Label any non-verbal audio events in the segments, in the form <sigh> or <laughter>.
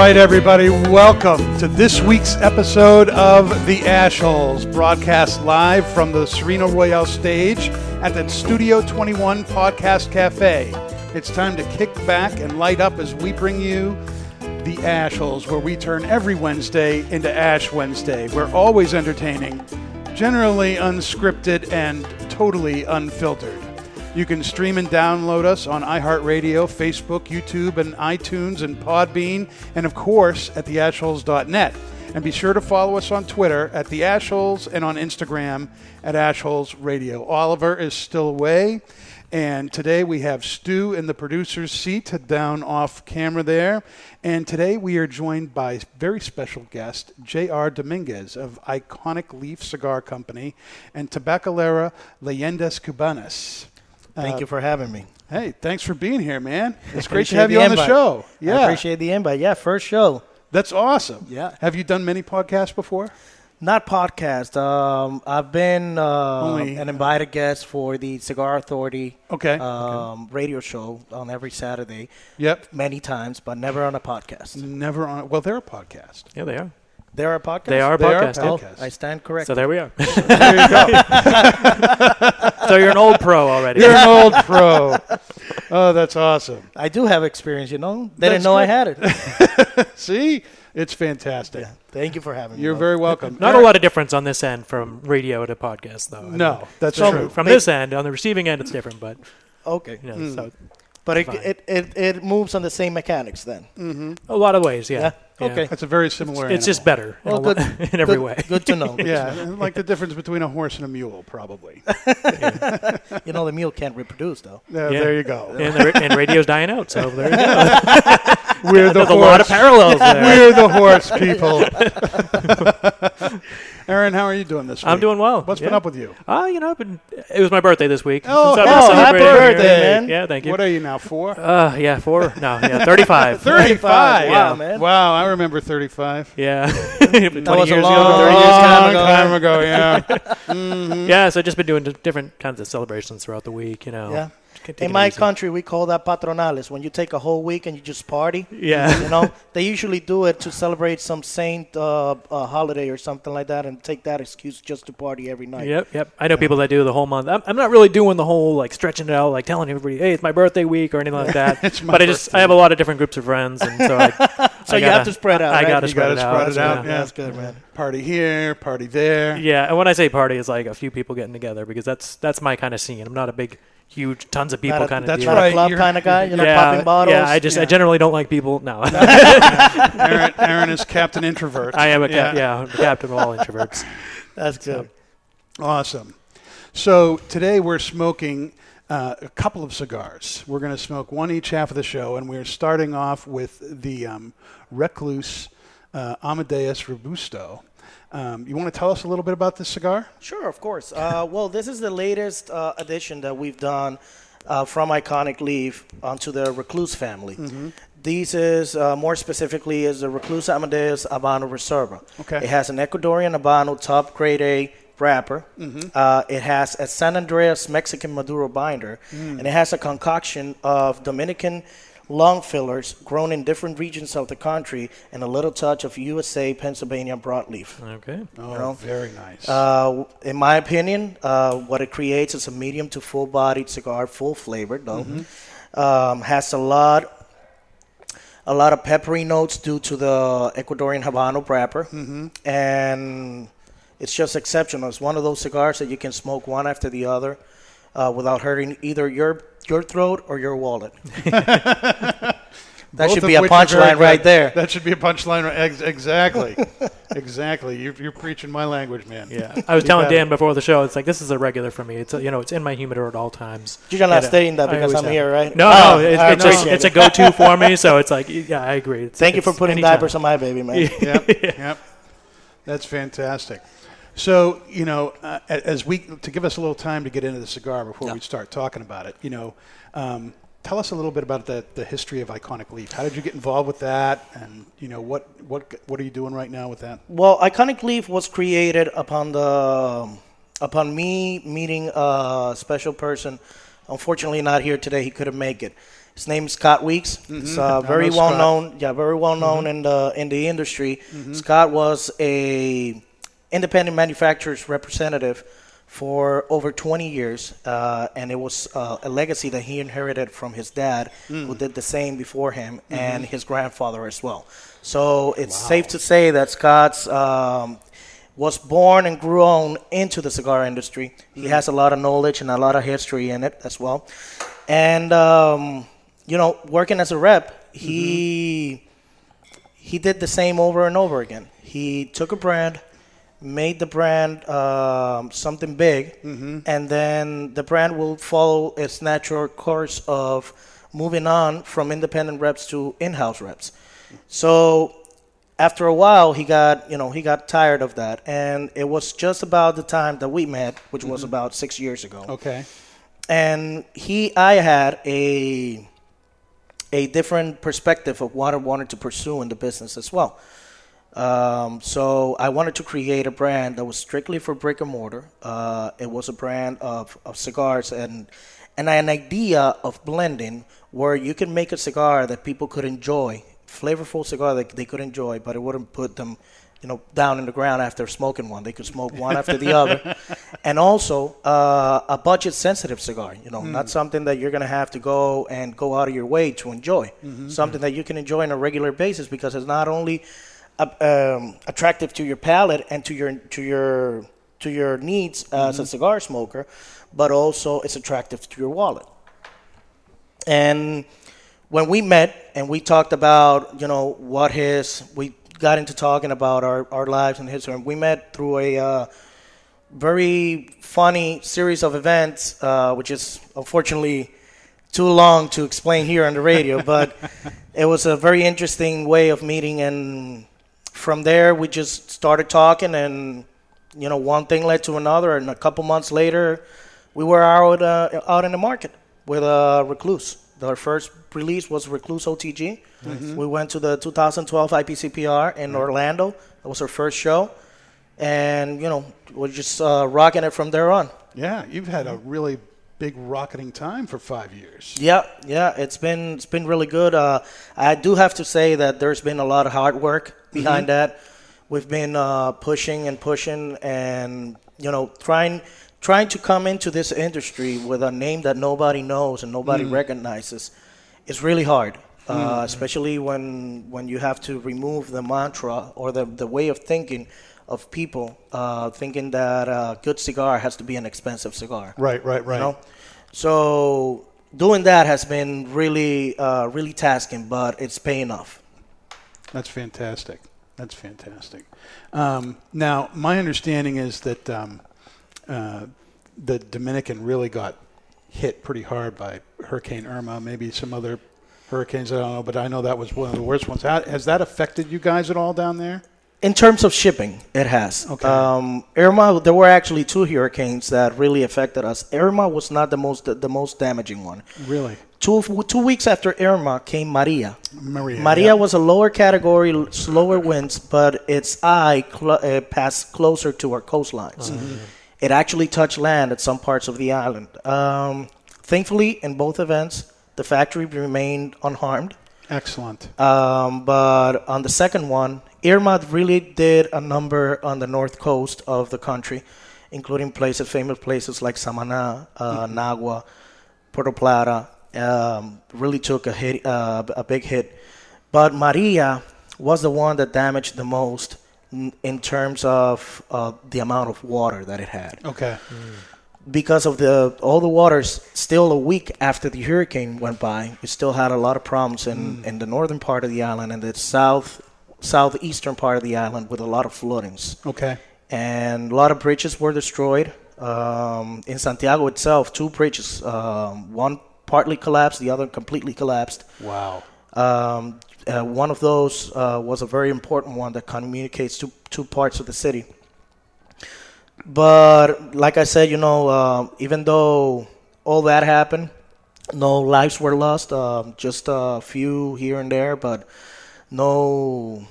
Right, everybody, welcome to this week's episode of The Ashholes, broadcast live from the Serena Royale stage at the Studio 21 Podcast Cafe. It's time to kick back and light up as we bring you The Ashholes, where we turn every Wednesday into Ash Wednesday. We're always entertaining, generally unscripted, and totally unfiltered. You can stream and download us on iHeartRadio, Facebook, YouTube, and iTunes and Podbean, and of course at theashholes.net. And be sure to follow us on Twitter at the Ashholes and on Instagram at Ashholes Radio. Oliver is still away, and today we have Stu in the producer's seat down off camera there. And today we are joined by very special guest J.R. Dominguez of Iconic Leaf Cigar Company and Tabacalera Leyendas Cubanas. Thank you for having me. Hey, thanks for being here, man. <laughs> It's great to have you the on the invite. show. I Yeah, appreciate the invite. Yeah, first show. that's awesome. Yeah. Have you done many podcasts before? Not podcast. Um, I've been uh, Only- an invited guest for the Cigar Authority Okay. um, radio show on every Saturday yep. many times, but never on a podcast. Never on. A Well, they're a podcast. Yeah, they are. There are podcasts? They are They are podcast. Oh, podcasts. I stand corrected. So there we are. <laughs> There you go. <laughs> so you're an old pro already. You're an old pro. Oh, that's awesome. I do have experience, you know. They That's didn't know I had it. <laughs> See, it's fantastic. yeah. Thank you for having me. You're though. very welcome. Not a lot of difference on this end from radio to podcast, though. I No, mean, that's so true. From this end, on the receiving end, it's different, but Okay. you know, Hmm. so But it, it, it, it moves on the same mechanics then. a lot of ways, yeah. Yeah? Yeah. Okay. That's a very similar. It's just better Well, in, a lo- good- <laughs> in every good, way. Good to know. Yeah, like the difference between a horse and a mule, probably. <laughs> You know, the mule can't reproduce, though. Uh, Yeah. There you go. and, the, and radio's dying out, so there you go. <laughs> We're the There's horse. a lot of parallels there. We're the horse people. <laughs> Aaron, how are you doing this week? I'm doing well. What's yeah. been up with you? Ah, you know, I've been, it was my birthday this week. Oh, So hell, happy celebrating here. birthday, man. Yeah, thank you. What are you now? Four? Uh, yeah, four. No, yeah, <laughs> <laughs> 35. 35. Wow, man. Wow, I remember 35. Yeah. 20 years was a ago, long- 30 long ago. time ago. ago. yeah. Yeah, so I've just been doing different kinds of celebrations throughout the week, you know. Yeah. Take In my easy. country, we call that patronales. When you take a whole week and you just party, Yeah. you know, they usually do it to celebrate some saint uh, uh, holiday or something like that, and take that excuse just to party every night. Yep, yep. I know people that do the whole month. I'm, I'm not really doing the whole like stretching it out, like telling everybody, "Hey, it's my birthday week" or anything like that. <laughs> It's my but I just birthday I have a lot of different groups of friends, and so I, <laughs> So I you gotta- have to spread out. I right? got to You spread gotta it out. spread it out, Yeah. yeah. That's good, man. Party here, party there. Yeah, and when I say party, it's like a few people getting together because that's that's my kind of scene. I'm not a big, huge, tons of people kind of that's deal. Not right. a club kind of guy. You're not yeah, popping bottles. yeah. I just Yeah. I generally don't like people. No, <laughs> Aaron, Aaron is Captain Introvert. I am a cap- Yeah. yeah, I'm a captain of all introverts. <laughs> That's good. Awesome. So today we're smoking uh, a couple of cigars. We're going to smoke one each half of the show, and we're starting off with the um, Recluse uh, Amadeus Robusto. Um, you want to tell us a little bit about this cigar? Sure, of course. Uh, well, this is the latest uh, addition that we've done uh, from Iconic Leaf onto the Recluse family. Mm-hmm. These is uh, more specifically is the Recluse Amadeus Habano Reserva. Okay. It has an Ecuadorian Habano top grade A wrapper. Mm-hmm. Uh, it has a San Andreas Mexican Maduro binder, Mm. and it has a concoction of Dominican long fillers grown in different regions of the country and a little touch of USA Pennsylvania broadleaf. Okay. Oh, know, very nice. Uh, in my opinion, uh, what it creates is a medium to full bodied cigar, full flavored though. Um, has a lot, a lot of peppery notes due to the Ecuadorian Habano wrapper, and it's just exceptional. It's one of those cigars that you can smoke one after the other uh, without hurting either your your throat or your wallet. <laughs> <laughs> That Both should be a which are very punchline right there. That should be a punchline. ex- Exactly. <laughs> exactly. You're, you're preaching my language, man. Yeah, I was You telling got it. Dan before the show. It's like this is a regular for me. It's you know it's in my humidor at all times. You're not And, uh, stating that because I'm have. here, right? No, Oh, no, it's, it's, just, appreciate it's a go-to for me. So it's like yeah, I agree. It's, Thank you for putting anytime. diapers on my baby, man. yep, yep. That's fantastic. So, you know, uh, as we to give us a little time to get into the cigar before Yeah. we start talking about it, you know, um, tell us a little bit about the, the history of Iconic Leaf. How did you get involved with that, and you know, what what what are you doing right now with that? Well, Iconic Leaf was created upon the upon me meeting a special person. Unfortunately, not here today. He couldn't make it. His name is Scott Weeks. He's uh, Mm-hmm. Very well Scott. known. Yeah, very well known in the in the industry. Scott was a independent manufacturer's representative for over 20 years, uh, and it was uh, a legacy that he inherited from his dad, who did the same before him, and his grandfather as well. So it's safe to say that Scott's um, was born and grown into the cigar industry. He has a lot of knowledge and a lot of history in it as well. And um, you know, working as a rep, he he did the same over and over again. He took a brand, made the brand um, something big, and then the brand will follow its natural course of moving on from independent reps to in-house reps. So after a while, he got you know he got tired of that, and it was just about the time that we met, which was about six years ago Okay. and he I had a a different perspective of what I wanted to pursue in the business as well. Um, so I wanted to create a brand that was strictly for brick and mortar. Uh, it was a brand of, of cigars and and an idea of blending where you can make a cigar that people could enjoy, flavorful cigar that they could enjoy, but it wouldn't put them, you know, down in the ground after smoking one. They could smoke one after the other, <laughs> and also uh, a budget-sensitive cigar. You know, not something that you're gonna have to go and go out of your way to enjoy. Something that you can enjoy on a regular basis because it's not only um, attractive to your palate and to your to your to your needs as a cigar smoker, but also it's attractive to your wallet. And when we met and we talked about, you know, what his, we got into talking about our, our lives and history. And we met through a uh, very funny series of events, uh, which is unfortunately too long to explain here on the radio, <laughs> but it was a very interesting way of meeting. And from there, we just started talking, and you know, one thing led to another. And a couple months later, we were out uh, out in the market with uh, Recluse. Our first release was Recluse OTG. We went to the 2012 IPCPR in Orlando. That was our first show, and you know, we're just uh, rocking it from there on. Yeah, you've had a really big rocketing time for five years. Yeah, yeah, it's been it's been really good. Uh, I do have to say that there's been a lot of hard work behind that. We've been uh, pushing and pushing, and you know, trying trying to come into this industry with a name that nobody knows and nobody recognizes. It's really hard, uh, especially when when you have to remove the mantra or the the way of thinking of people uh, thinking that a good cigar has to be an expensive cigar. Right, right, right. You know? So doing that has been really, uh, really tasking, but it's paying off. That's fantastic. That's fantastic. Um, now, my understanding is that um, uh, the Dominican really got hit pretty hard by Hurricane Irma, maybe some other hurricanes, I don't know, but I know that was one of the worst ones. How, has that affected you guys at all down there? In terms of shipping, it has. Okay. Um, Irma, there were actually two hurricanes that really affected us. Irma was not the most the, most damaging one. Really? Two two weeks after Irma came Maria. Maria. Maria yeah. was a lower category, slower winds, but its eye cl- uh, passed closer to our coastlines. It actually touched land at some parts of the island. Um, thankfully, in both events, the factory remained unharmed. Excellent. Um, but on the second one, Irma really did a number on the north coast of the country, including places, famous places like Samana, uh, Nagua, Puerto Plata. Um, really took a hit, uh, a big hit. But Maria was the one that damaged the most in terms of uh, the amount of water that it had. Okay. because of the all the waters still a week after the hurricane went by we still had a lot of problems in, in the northern part of the island and the south southeastern part of the island with a lot of floodings Okay. and a lot of bridges were destroyed um, in santiago itself two bridges um, one partly collapsed the other completely collapsed Wow. um, uh, one of those uh, was a very important one that communicates two two parts of the city. But like I said, you know, uh, even though all that happened, no lives were lost. Um, just a few here and there, but no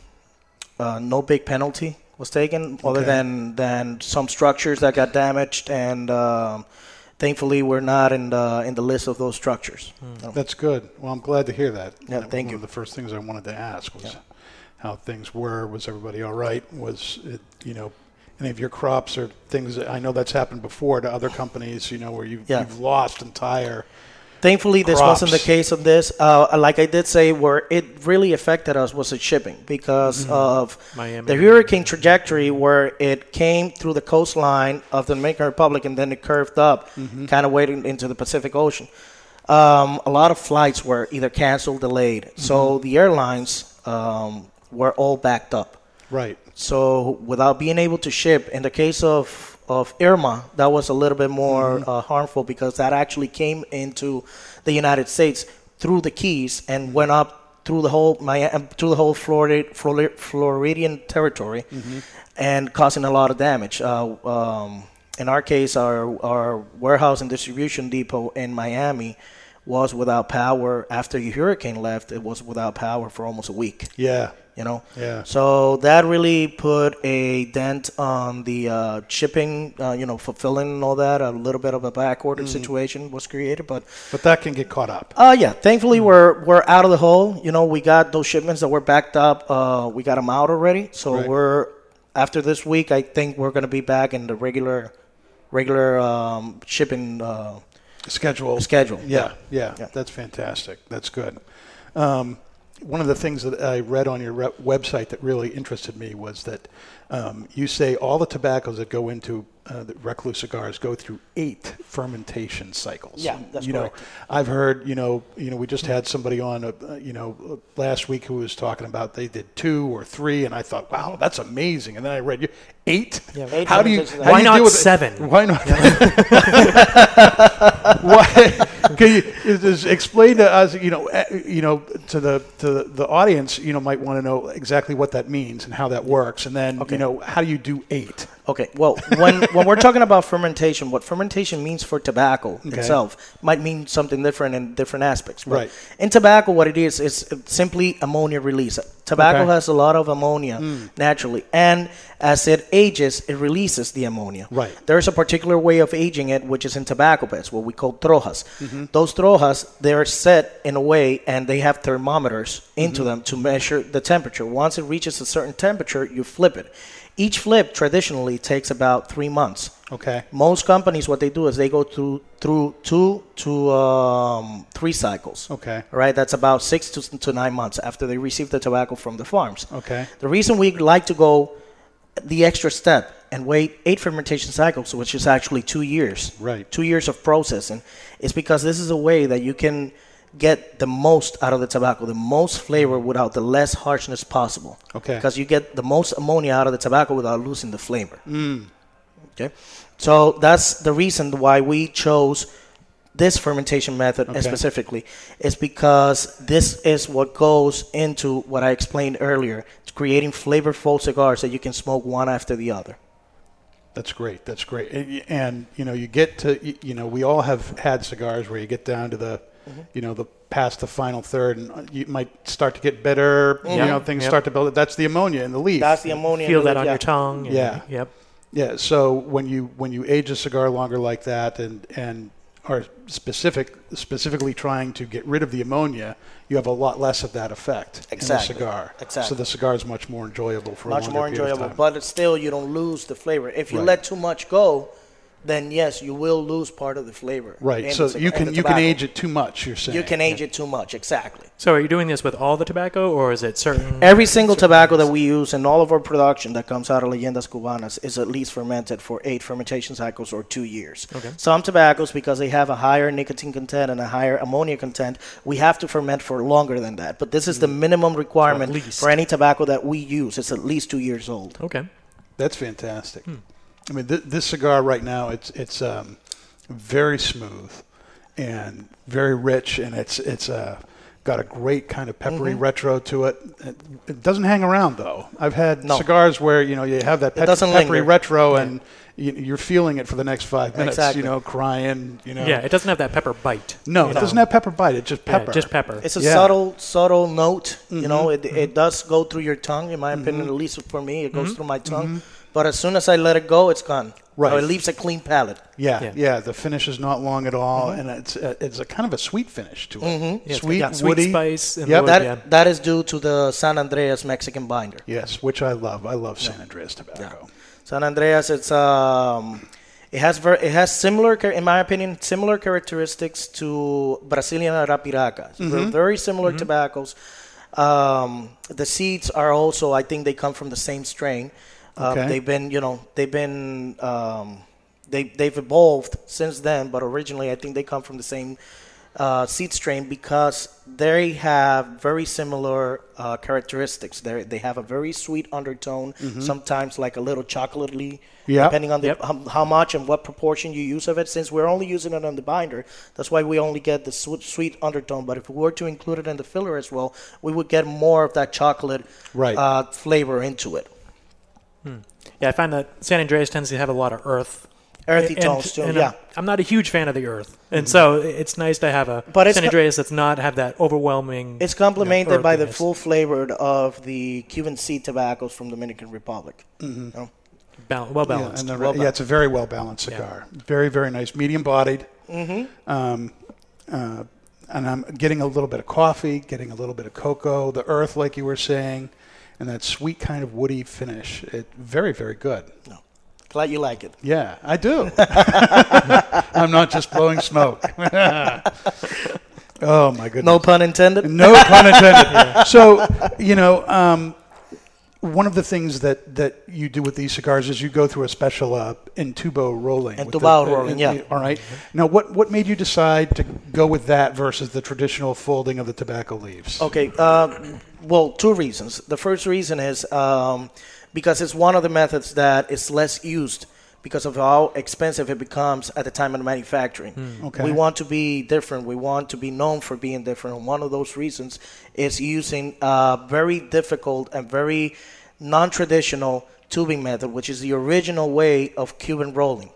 uh, no big penalty was taken, other than than some structures that got damaged, and um, thankfully we're not in the in the list of those structures. Hmm. So- That's good. Well, I'm glad to hear that. Yeah, That- thank one you. of the first things I wanted to ask was Yeah. how things were. Was everybody all right? Was it, you know, any of your crops or things? That, I know that's happened before to other companies. You know, where you've, Yeah. you've lost entire. Thankfully, this wasn't the case of this. Uh, like I did say, where it really affected us was the shipping because Mm-hmm. of Miami. the hurricane trajectory, where it came through the coastline of the Dominican Republic and then it curved up, Mm-hmm. kind of waiting into the Pacific Ocean. Um, a lot of flights were either canceled, delayed. So Mm-hmm. the airlines um, were all backed up. Right. So without being able to ship, in the case of of Irma, that was a little bit more Mm-hmm. uh, harmful because that actually came into the United States through the Keys and went up through the whole Miami, through the whole Florida, Florida, Floridian territory, Mm-hmm. and causing a lot of damage. Uh, um, in our case, our our warehouse and distribution depot in Miami was without power after the hurricane left. It was without power for almost a week Yeah. You know. Yeah. So that really put a dent on the uh, shipping, uh, you know, fulfilling and all that. A little bit of a backorder situation was created, but But that can get caught up. uh, yeah, thankfully we're we're out of the hole. You know, we got those shipments that were backed up. Uh, we got them out already. So Right. we're after this week, I think we're going to be back in the regular regular um, shipping. Uh, Schedule. Schedule, Yeah, yeah. Yeah. That's fantastic. That's good. Um, one of the things that I read on your re- website that really interested me was that um, you say all the tobaccos that go into uh, the Recluse cigars go through eight fermentation cycles. Yeah, that's you know, correct. I've heard, you know, you know, we just had somebody on, uh, you know, last week who was talking about they did two or three, and I thought, wow, that's amazing. And then I read you eight. Yeah, eight how do you? fermentations. how Why do you not deal with it? seven? Why not? <laughs> <laughs> Why? <laughs> Can you just explain to us? You know, eh, you know, to the to the, the audience, you know, might want to know exactly what that means and how that works, and then Okay. you know, how do you do eight? Okay, well, when when we're talking about fermentation, what fermentation means for tobacco Okay. itself might mean something different in different aspects. But Right. In tobacco, what it is is simply ammonia release. Tobacco Okay. Has a lot of ammonia naturally, and as it ages, it releases the ammonia. Right. There's a particular way of aging it, which is in tobacco beds, what we call trojas. Mm-hmm. Those trojas, they're set in a way, and they have thermometers into Mm-hmm. them to measure the temperature. Once it reaches a certain temperature, you flip it. Each flip traditionally takes about three months. Okay. Most companies, what they do is they go through through two to um, three cycles. Okay. Right. that's about six to, to nine months after they receive the tobacco from the farms. Okay. The reason we like to go the extra step and wait eight fermentation cycles, which is actually two years, Right. Two years of processing, is because this is a way that you can get the most out of the tobacco, the most flavor without the less harshness possible. Okay. Because you get the most ammonia out of the tobacco without losing the flavor. Mm. Okay. So that's the reason why we chose this fermentation method Okay. specifically is because this is what goes into what I explained earlier. It's creating flavorful cigars that you can smoke one after the other. That's great. That's great. And, and you know, you get to you know, we all have had cigars where you get down to the, Mm-hmm. you know, the past the final third, and uh, you might start to get bitter. You know, things Yep. start to build. That's the ammonia in the leaf. That's the ammonia. in Feel the that leaf, on yeah. your tongue. and- Yeah. Yep. Yeah. So when you when you age a cigar longer like that, and and are specific specifically trying to get rid of the ammonia, you have a lot less of that effect Exactly. in the cigar. Exactly. So the cigar is much more enjoyable for a Much longer more period of enjoyable, time. but it's still you don't lose the flavor. If you Right. let too much go, then yes, you will lose part of the flavor. Right. in So the you can you can age it too much. You're saying You can age it too much. Exactly. So are you doing this with all the tobacco, or is it certain? Every single tobacco that we use in all of our production that comes out of Leyendas Cubanas is at least fermented for eight fermentation cycles or two years. Okay. Some tobaccos, because they have a higher nicotine content and a higher ammonia content, we have to ferment for longer than that. But this is the mm. minimum requirement for any tobacco that we use. It's at least two years old. Okay. That's fantastic. Hmm. I mean, th- this cigar right now, it's it's um, very smooth and very rich, and it's it's uh, got a great kind of peppery Mm-hmm. retro to it. it. It doesn't hang around though. I've had No. cigars where you know you have that pep- peppery linger. retro, and you, you're feeling it for the next five minutes. Exactly. You know, crying. You know, Yeah, it doesn't have that pepper bite. no, you it know. doesn't have pepper bite. It's just Yeah, pepper. just pepper. It's a Yeah. subtle, subtle note. You know, Mm-hmm. it, it does go through your tongue. In my opinion, at least for me, it goes Mm-hmm. through my tongue. But as soon as I let it go, it's gone. Right. So it leaves a clean palate. Yeah, Yeah. yeah, The finish is not long at all, and it's uh, it's a kind of a sweet finish to it. Yeah, it's got Sweet, sweet woody. spice and Yep. wood, That yeah. that is due to the San Andreas Mexican binder. Yes, which I love. I love San Andreas tobacco. San Andreas, it's um, it has ver- it has similar, in my opinion, similar characteristics to Brazilian Arapiraca. They're very similar tobaccos. Um, the seeds are also, I think, they come from the same strain. Uh, They've been, you know, they've been um, they they've evolved since then, but originally, I think they come from the same uh, seed strain because they have very similar uh, characteristics. They they have a very sweet undertone, sometimes like a little chocolatey, Yeah. depending on the, Yep. how, how much and what proportion you use of it. Since we're only using it on the binder, that's why we only get the sweet, sweet undertone. But if we were to include it in the filler as well, we would get more of that chocolate Right. uh, flavor into it. Yeah, I find that San Andreas tends to have a lot of earth. Earthy And- tones too. and yeah. I'm, I'm not a huge fan of the earth, and so it's nice to have a But San co- Andreas that's not have that overwhelming. It's complemented by the full flavored of the Cuban seed tobaccos from Dominican Republic. You know? bal- well Yeah, balanced. and the, well yeah, it's a very well balanced Yeah. cigar. Very, very nice, medium bodied. Mm-hmm. Um, uh, and I'm getting a little bit of coffee, getting a little bit of cocoa, the earth, like you were saying, and that sweet kind of woody finish. It very, very good. No. Glad you like it. Yeah, I do. <laughs> <laughs> I'm not just blowing smoke. <laughs> oh my goodness. No pun intended. No pun intended. So, you know, um, one of the things that, that you do with these cigars is you go through a special uh, intubo rolling. the- Intubal uh, rolling, in- yeah. All right. Now, what, what made you decide to go with that versus the traditional folding of the tobacco leaves? Okay. Uh, well, two reasons. The first reason is um, because it's one of the methods that is less used because of how expensive it becomes at the time of manufacturing. Okay. We want to be different. We want to be known for being different. And one of those reasons is using a very difficult and very non-traditional tubing method, which is the original way of Cuban rolling.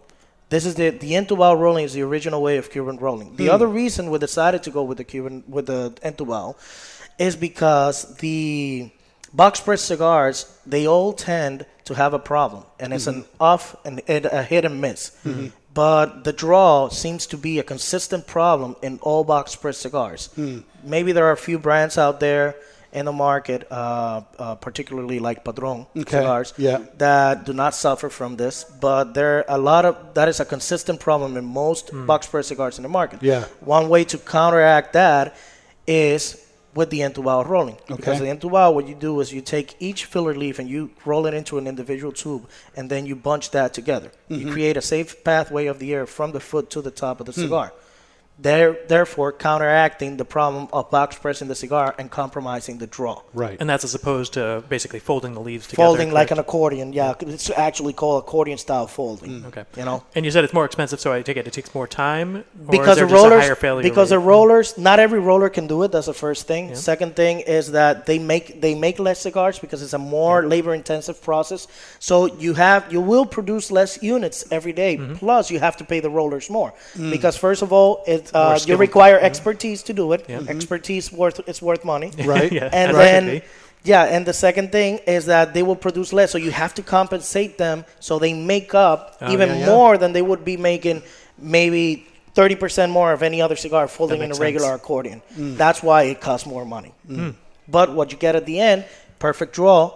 This is the the entubal rolling is the original way of Cuban rolling. The other reason we decided to go with the Cuban with the entubal is because the box press cigars they all tend to have a problem, and it's an off and a hit and miss. But the draw seems to be a consistent problem in all box press cigars. Maybe there are a few brands out there in the market, uh, uh, particularly like Padron Okay, cigars, yeah. that do not suffer from this. But there are a lot of that is a consistent problem in most box press cigars in the market. Yeah. One way to counteract that is with the entubado rolling. Because Okay. the entubado, what you do is you take each filler leaf and you roll it into an individual tube, and then you bunch that together. Mm-hmm. You create a safe pathway of the air from the foot to the top of the Hmm. cigar. There, therefore, counteracting the problem of box pressing the cigar and compromising the draw. Right. and that's as opposed to basically folding the leaves together. Folding like an accordion, yeah. It's actually called accordion style folding. Okay. You know, And you said it's more expensive, so I take it it takes more time. Or because is there the just a rollers, higher failure because the rollers, not every roller can do it. That's the first thing. Second thing is that they make they make less cigars because it's a more labor intensive process. So you have you will produce less units every day. Mm-hmm. Plus, you have to pay the rollers more because first of all, it More uh, you require expertise to do it. Mm-hmm. Expertise worth it's worth money. <laughs> Right. yeah, and as then yeah and the second thing is that they will produce less. So you have to compensate them so they make up Oh, even yeah, yeah. more than they would be making maybe 30% more of any other cigar folding in a regular sense. accordion. Mm. That's why it costs more money. Mm. But what you get at the end perfect draw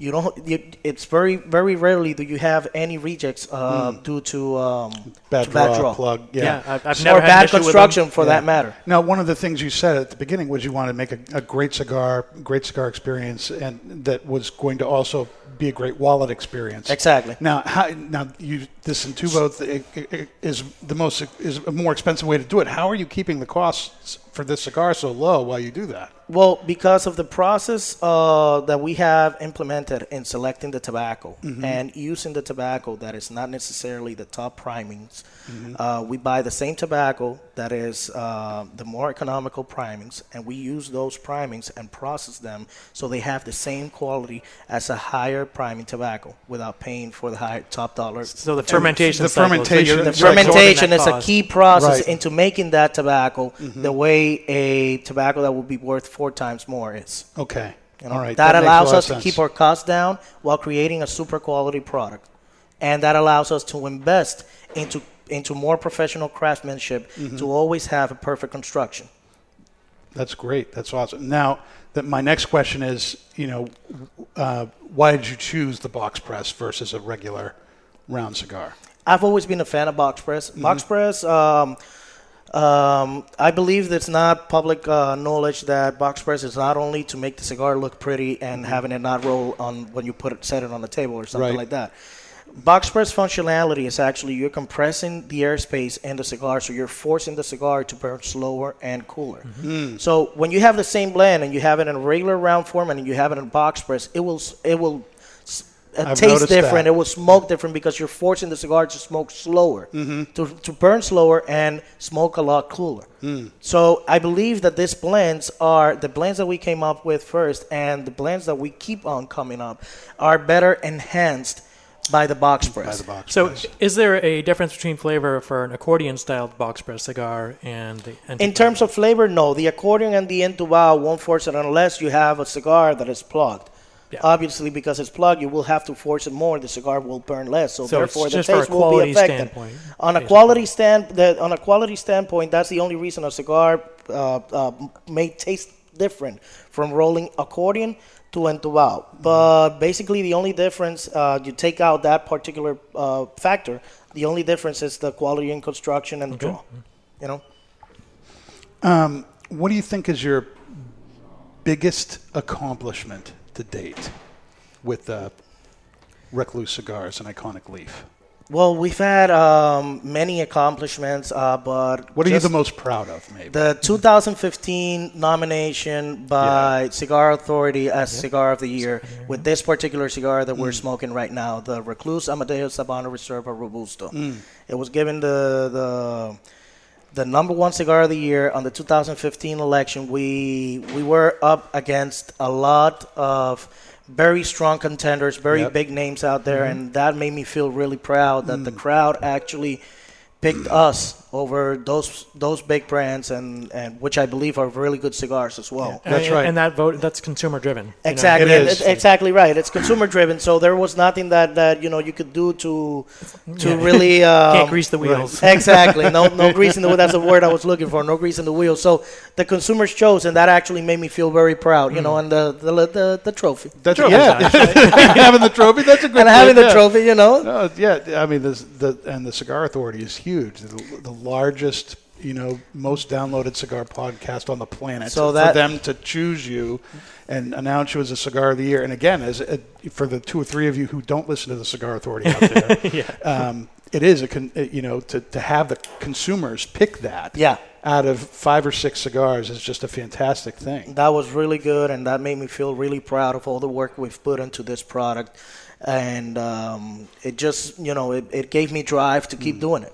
you don't. You, it's very very rarely do you have any rejects uh, due to um. Bad to draw, plug. Yeah. Yeah, I've, I've or never had an bad issue with them. construction for Yeah. that matter. Now, one of the things you said at the beginning was you wanted to make a, a great cigar, great cigar experience, and that was going to also be a great wallet experience. Exactly. Now, how, now you this Intuvo th- i- i- is the most is a more expensive way to do it. How are you keeping the costs for this cigar so low while you do that? Well, because of the process uh, that we have implemented in selecting the tobacco and using the tobacco that is not necessarily the top primings, uh, we buy the same tobacco that is uh, the more economical primings, and we use those primings and process them so they have the same quality as a higher priming tobacco without paying for the high top dollar. So the fermentation, the cycle, so fermentation- you're the The fermentation that is a key process Right. into making that tobacco the way a tobacco that would be worth four times more is. Okay. You know, All right. that, a allows us to keep our costs down while creating a super quality product, and that allows us to invest into into more professional craftsmanship Mm-hmm. to always have a perfect construction. That's great. That's awesome. Now, that my next question is, you know, uh, why did you choose the box press versus a regular round cigar? I've always been a fan of box press. Mm-hmm. Box press. Um, um, I believe that it's not public uh, knowledge that box press is not only to make the cigar look pretty and having it not roll on when you put it set it on the table or something Mm-hmm. Right. like that. Box press functionality is actually you're compressing the airspace in the cigar, so you're forcing the cigar to burn slower and cooler. Mm-hmm. So when you have the same blend and you have it in a regular round format and you have it in box press, it will it will s- uh, I've taste different. that. It will smoke different because you're forcing the cigar to smoke slower, Mm-hmm. to, to burn slower and smoke a lot cooler. Mm. So I believe that these blends are the blends that we came up with first, and the blends that we keep on coming up are better enhanced by the box By press. the box So, press. is there a difference between flavor for an accordion-styled box press cigar and the? And In terms of flavor, no. The accordion and the entubado won't force it unless you have a cigar that is plugged. Yeah. Obviously, because it's plugged, you will have to force it more. The cigar will burn less, so, So therefore the just for a taste will be affected. On a quality stand, the, on a quality standpoint, that's the only reason a cigar uh, uh, may taste different from rolling accordion to entubado. But basically, the only difference uh, you take out that particular uh, factor. The only difference is the quality and construction and the draw. You know. Um, what do you think is your biggest accomplishment to date with uh, Recluse Cigars and Iconic Leaf? Well, we've had um, many accomplishments, uh, but What are you the most proud of, maybe? The 2015 nomination by Cigar Authority as Cigar of the Year with this particular cigar that Mm. we're smoking right now, the Recluse Amadeus Habano Reserva Robusto. Mm. It was given the the the number one cigar of the year on the 2015 election. We we were up against a lot of very strong contenders, very Yep. Mm-hmm. big names out there, and that made me feel really proud that the crowd actually picked us over those those big brands, and, and which I believe are really good cigars as well. and, That's right. And that vote that's consumer driven. Exactly, It and is. it's exactly right. It's consumer driven, so there was nothing that, that you know you could do to to Yeah. really <laughs> um, Can't grease the wheels. <laughs> Exactly. No, no <laughs> grease in the wheel. That's the word I was looking for. No grease in the wheels. So the consumers chose, and that actually made me feel very proud. You know, and the the the, the trophy, That's, Trophy's yeah, having the trophy. That's a good. and having thing, the trophy. You know, No, yeah, I mean, this, the and the Cigar Authority is huge. The, the largest, you know, most downloaded cigar podcast on the planet. So for that- them to choose you and announce you as a Cigar of the Year, and again, as a, for the two or three of you who don't listen to the Cigar Authority out there, <laughs> um, it is a con, uh, you know to to have the consumers pick that. Yeah. Out of five or six cigars is just a fantastic thing. that was really good, and that made me feel really proud of all the work we've put into this product, and um, it just you know it, it gave me drive to keep doing it.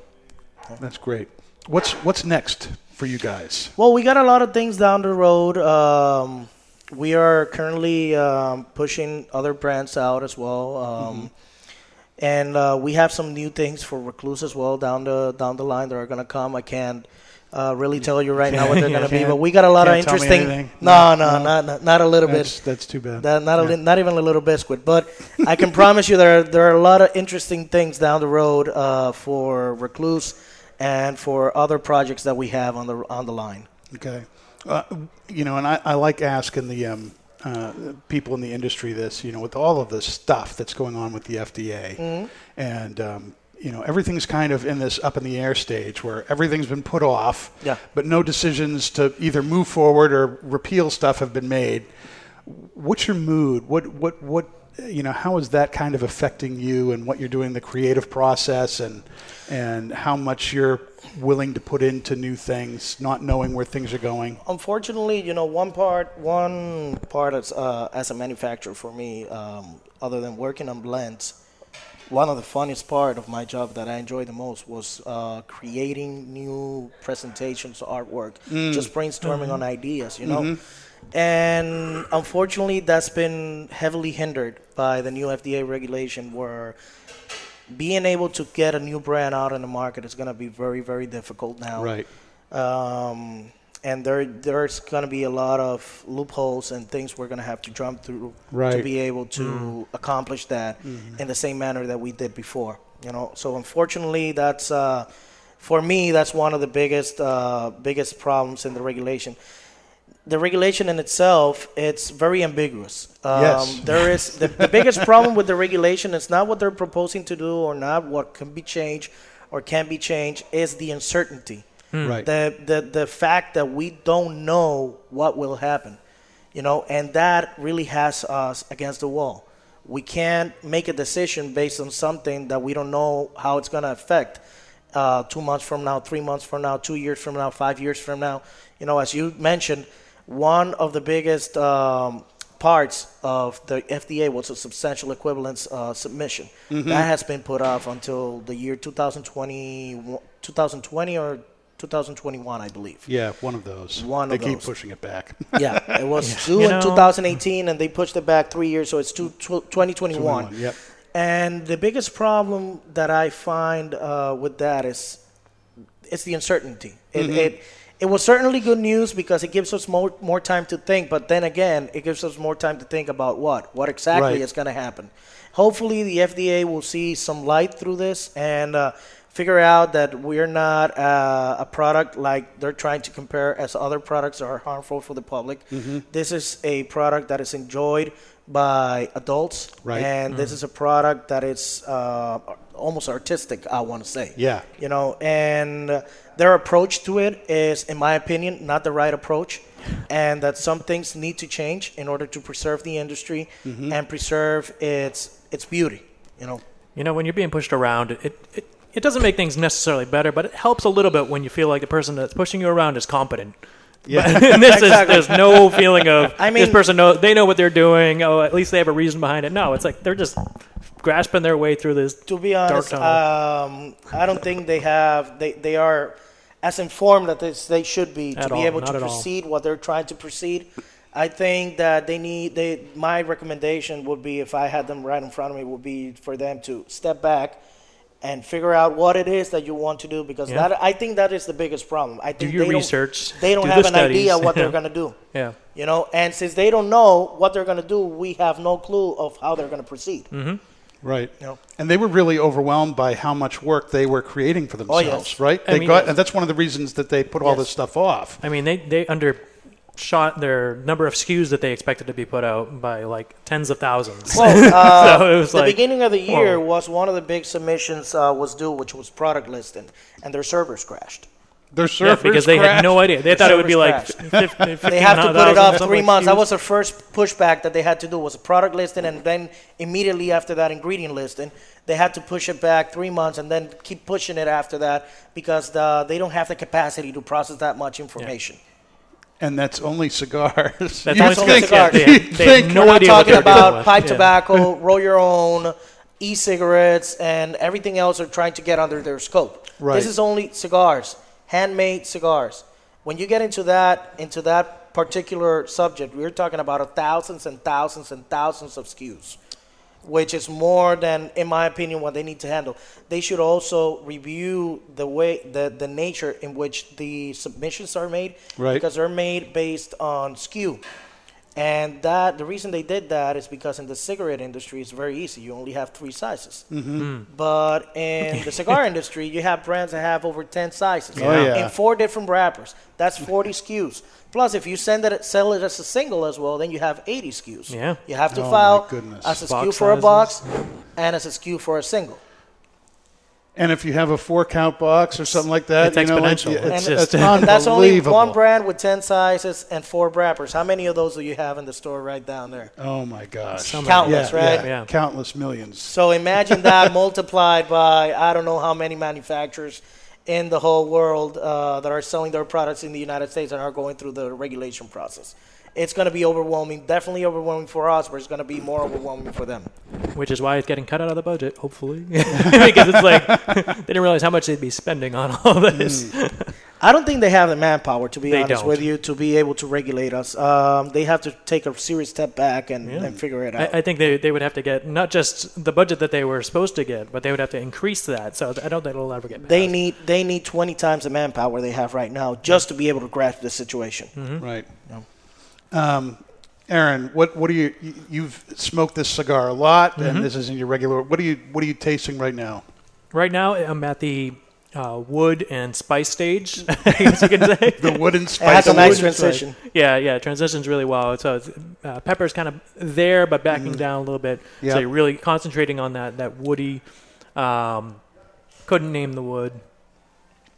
That's great. What's what's next for you guys? Well, we got a lot of things down the road. Um, we are currently um, pushing other brands out as well, um, and uh, we have some new things for Recluse as well down the down the line that are going to come. I can't uh, really tell you right now what they're going to be, <laughs> but we got a lot of interesting. No, No, no, no. not, not a little bit. That's that's too bad. That, not, a, Yeah. li- not even a little biscuit, but I can promise you there are, there are a lot of interesting things down the road uh, for Recluse and for other projects that we have on the on the line. Okay. Uh, you know, and I, I like asking the um, uh, people in the industry this, you know, with all of the stuff that's going on with the FDA, Mm-hmm. and um, you know, everything's kind of in this up in the air stage where everything's been put off, Yeah. but no decisions to either move forward or repeal stuff have been made. What's your mood? What what what you know? How is that kind of affecting you and what you're doing, the creative process, and and how much you're willing to put into new things, not knowing where things are going? Unfortunately, you know, one part, one part as, uh, as a manufacturer for me, um, other than working on blends, one of the funniest part of my job that I enjoyed the most was uh, creating new presentations, artwork, just brainstorming on ideas, you know. And unfortunately, that's been heavily hindered by the new FDA regulation, where being able to get a new brand out in the market is going to be very, very difficult now Right. um, and there there's going to be a lot of loopholes and things we're going to have to jump through to be able to accomplish that in the same manner that we did before. You know, so unfortunately, that's uh, for me that's one of the biggest uh, biggest problems in the regulation. The regulation in itself, it's very ambiguous. Um, Yes. There is the, the biggest problem with the regulation is not what they're proposing to do or not what can be changed or can be changed is the uncertainty Right. the, the the fact that we don't know what will happen you know and that really has us against the wall we can't make a decision based on something that we don't know how it's going to affect uh, two months from now three months from now two years from now five years from now you know as you mentioned one of the biggest um, parts of the FDA was a substantial equivalence uh, submission. That has been put off until the year 2020, 2020 or 2021, I believe. Yeah, one of those. One they of keep pushing it back. <laughs> Yeah, it was due You in know- 2018, and they pushed it back three years, so it's two, tw- 2021. 21, yep. And the biggest problem that I find uh, with that is it's the uncertainty. It, Mm-hmm. it it was certainly good news because it gives us more more time to think. But then again, it gives us more time to think about what what exactly Right. is going to happen. Hopefully, the FDA will see some light through this and uh, figure out that we're not uh, a product like they're trying to compare as other products that are harmful for the public. Mm-hmm. This is a product that is enjoyed by adults, Right. and this is a product that is uh, almost artistic. I want to say, Yeah. you know, and uh, their approach to it is, in my opinion, not the right approach, and that some things need to change in order to preserve the industry Mm-hmm. and preserve its its beauty. You know, You know, when you're being pushed around, it, it it doesn't make things necessarily better, but it helps a little bit when you feel like the person that's pushing you around is competent. <laughs> Yeah. <laughs> and this is there's no feeling of I mean, this person know they know what they're doing. Oh, at least they have a reason behind it. No, it's like they're just grasping their way through this. to be honest, tunnel. um, I don't think they have they they are as informed that they should be to At be able to at all. proceed what they're trying to proceed. I think that they need they my recommendation would be if I had them right in front of me would be for them to step back and figure out what it is that you want to do because Yeah. that I think that is the biggest problem. I think your they don't- research, They don't do have the an idea what they're <laughs> going to do. Yeah. You know, and since they don't know what they're going to do, we have no clue of how they're going to proceed. Mm-hmm. Right. You know. And they were really overwhelmed by how much work they were creating for themselves, Oh, yes. right? I They mean- got, and that's one of the reasons that they put all this stuff off. I mean, they they undershot their number of SKUs that they expected to be put out by like tens of thousands. Well, <laughs> uh, So it was the like, beginning of the year whoa. was one of the big submissions uh, was due, which was product listing, and their servers crashed. Their yeah, servers because they had no idea. They thought it would be like servers 50, They have to put it 15,000, off three like months. That was the first pushback that they had to do was a product listing, and then immediately after that ingredient listing, they had to push it back three months, and then keep pushing it after that because the, they don't have the capacity to process that much information. And that's only cigars. That's <laughs> you only think, cigars. Yeah, they, they think no we're not idea what talking about with. pipe Yeah. tobacco, <laughs> roll your own, e-cigarettes, and everything else are trying to get under their scope. Right. This is only cigars, handmade cigars. When you get into that into that particular subject, we're talking about thousands and thousands and thousands of SKUs, which is more than, in my opinion, what they need to handle. They should also review the way the, the nature in which the submissions are made, Right. because they're made based on SKU And that the reason they did that is because in the cigarette industry it's very easy. You only have three sizes. Mm-hmm. Hmm. But in the cigar <laughs> industry, you have brands that have over ten sizes Oh, yeah. in four different wrappers. That's 40 <laughs> SKUs. Plus, if you send it, sell it as a single as well, then you have 80 SKUs. Yeah. You have to Oh, file as a Box SKU for a box and as a SKU for a single. And if you have a four count box or something like that, It's you know, exponential. It's, It's it's, just- it's <laughs> That's only one brand with 10 sizes and four wrappers. How many of those do you have in the store right down there? Oh my gosh. So. Countless, yeah, right? Yeah, Yeah. Countless millions. So imagine that <laughs> multiplied by I don't know how many manufacturers in the whole world uh, that are selling their products in the United States and are going through the regulation process. It's going to be overwhelming, definitely overwhelming for us, but it's going to be more overwhelming for them. Which is why it's getting cut out of the budget, hopefully, <laughs> because it's like <laughs> they didn't realize how much they'd be spending on all this. I don't think they have the manpower, to be They honest don't. with you, to be able to regulate us. Um, they have to take a serious step back and, Yeah. and figure it out. I, I think they, they would have to get not just the budget that they were supposed to get, but they would have to increase that. So I don't think it'll ever get. they need they need 20 times the manpower they have right now just to be able to grasp the situation. Mm-hmm. Right. No. Um, Aaron, what what are you? you- You've smoked this cigar a lot, Mm-hmm. and this is in your regular. What are you What are you tasting right now? Right now, I'm at the uh, wood and spice stage. I guess <laughs> <laughs> you can say. The wooden It spice. has a nice transition. Yeah, yeah, transitions really well. So it's, uh, pepper's kind of there, but backing down a little bit. Yeah. So you're really concentrating on that that woody. Um, couldn't name the wood.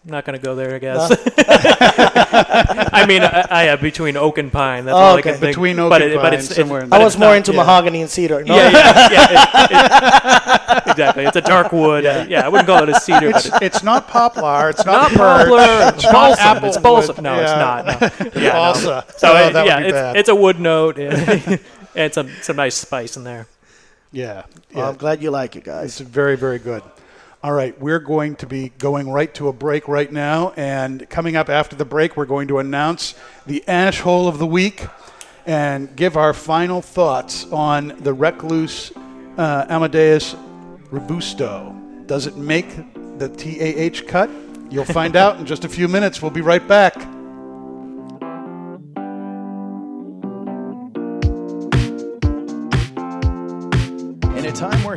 Not gonna go there, I guess. <laughs> I mean, I, I have between oak and pine. That's all I Okay. can think. Between oak but and it, but pine, it's, somewhere it's, in I was more not- into yeah. mahogany and cedar. No, Yeah, yeah, yeah, it- <laughs> it- exactly. It's a dark wood. Yeah, yeah I wouldn't call it a cedar, but It's, it's not poplar. It's not not, birch, poplar. It's not balsam. apple It's balsam. No, Yeah. it's not. No. <laughs> Yeah, no. Balsa. So Oh, it- that yeah, would be it's, bad. it's a wood note and, and some some nice spice in there. yeah, Well, yeah. I'm glad you like it, guys. It's very, very good. All right, we're going to be going right to a break right now, and coming up after the break, we're going to announce the ash hole of the week and give our final thoughts on the Recluse uh, Amadeus Robusto. Does it make the TAH cut? You'll find <laughs> out in just a few minutes. We'll be right back. In a time where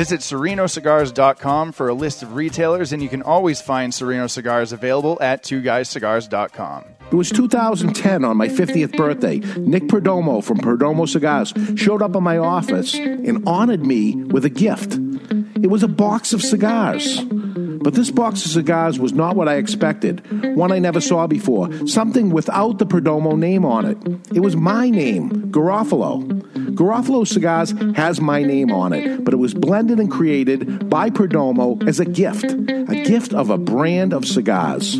Visit serenocigars.com for a list of retailers, and you can always find Sereno cigars available at twoguyscigars.com. It was 2010 on my 50th birthday. Nick Perdomo from Perdomo Cigars showed up in my office and honored me with a gift. It was a box of cigars. But this box of cigars was not what I expected. One I never saw before. Something without the Perdomo name on it. It was my name, Garofalo. Garofalo Cigars has my name on it, but it was blended and created by Perdomo as a gift. A gift of a brand of cigars.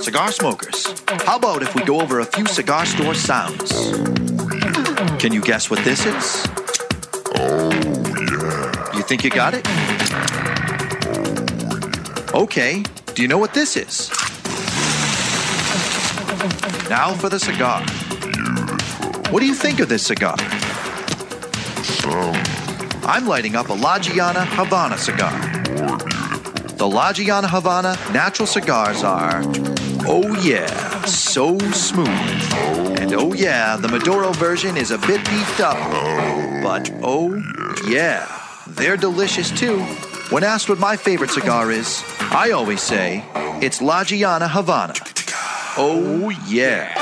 Cigar smokers, how about if we go over a few cigar store sounds? Can you guess what this is? Oh, yeah. You think you got it? Okay, do you know what this is? Now for the cigar. What do you think of this cigar? I'm lighting up a La Gianna Havana cigar. The La Gianna Havana natural cigars are, oh yeah, so smooth. And oh yeah, the Maduro version is a bit beefed up. But oh yeah, they're delicious too. When asked what my favorite cigar is, I always say it's La Gianna Havana. Oh yeah.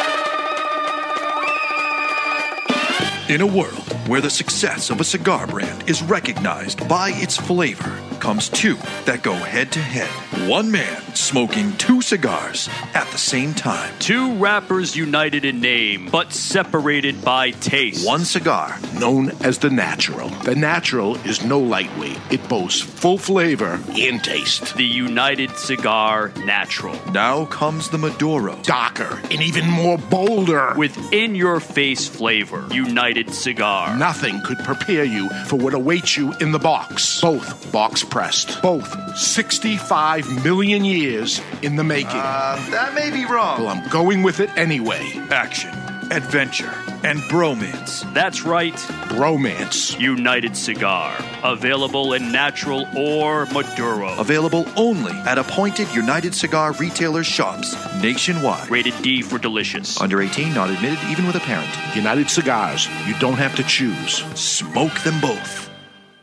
In a world where the success of a cigar brand is recognized by its flavor, comes two that go head to head. One man smoking two cigars at the same time. Two wrappers united in name, but separated by taste. One cigar. Known as the natural. The natural is no lightweight. It boasts full flavor and taste. The United Cigar Natural. Now comes the Maduro. Darker and even more bolder. With in your face flavor. United Cigar. Nothing could prepare you for what awaits you in the box. Both box pressed. Both 65 million years in the making. Uh, that may be wrong. well, I'm going with it anyway. Action, adventure, and bromance. That's right. Bromance. United Cigar. Available in natural or Maduro. Available only at appointed United Cigar retailer shops nationwide. Rated D for delicious. Under 18, not admitted, even with a parent. United Cigars. You don't have to choose. Smoke them both.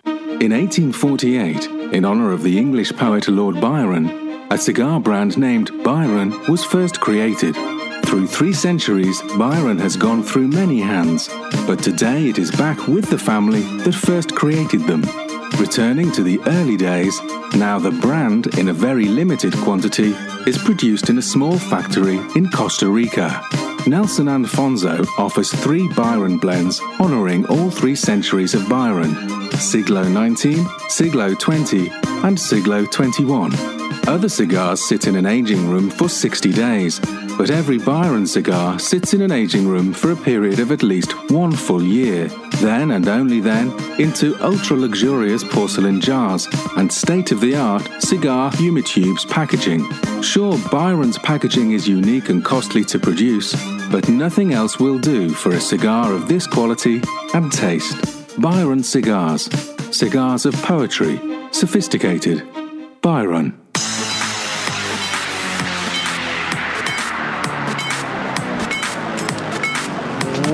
In 1848, in honor of the English poet Lord Byron, a cigar brand named Byron was first created. Through three centuries, Byron has gone through many hands, but today it is back with the family that first created them. Returning to the early days, now the brand, in a very limited quantity, is produced in a small factory in Costa Rica. Nelson Alfonso offers three Byron blends honoring all three centuries of Byron Siglo 19, Siglo 20, and Siglo 21. Other cigars sit in an aging room for 60 days, but every Byron cigar sits in an aging room for a period of at least one full year. Then and only then into ultra luxurious porcelain jars and state of the art cigar humitubes packaging. Sure, Byron's packaging is unique and costly to produce, but nothing else will do for a cigar of this quality and taste. Byron Cigars. Cigars of poetry. Sophisticated. Byron.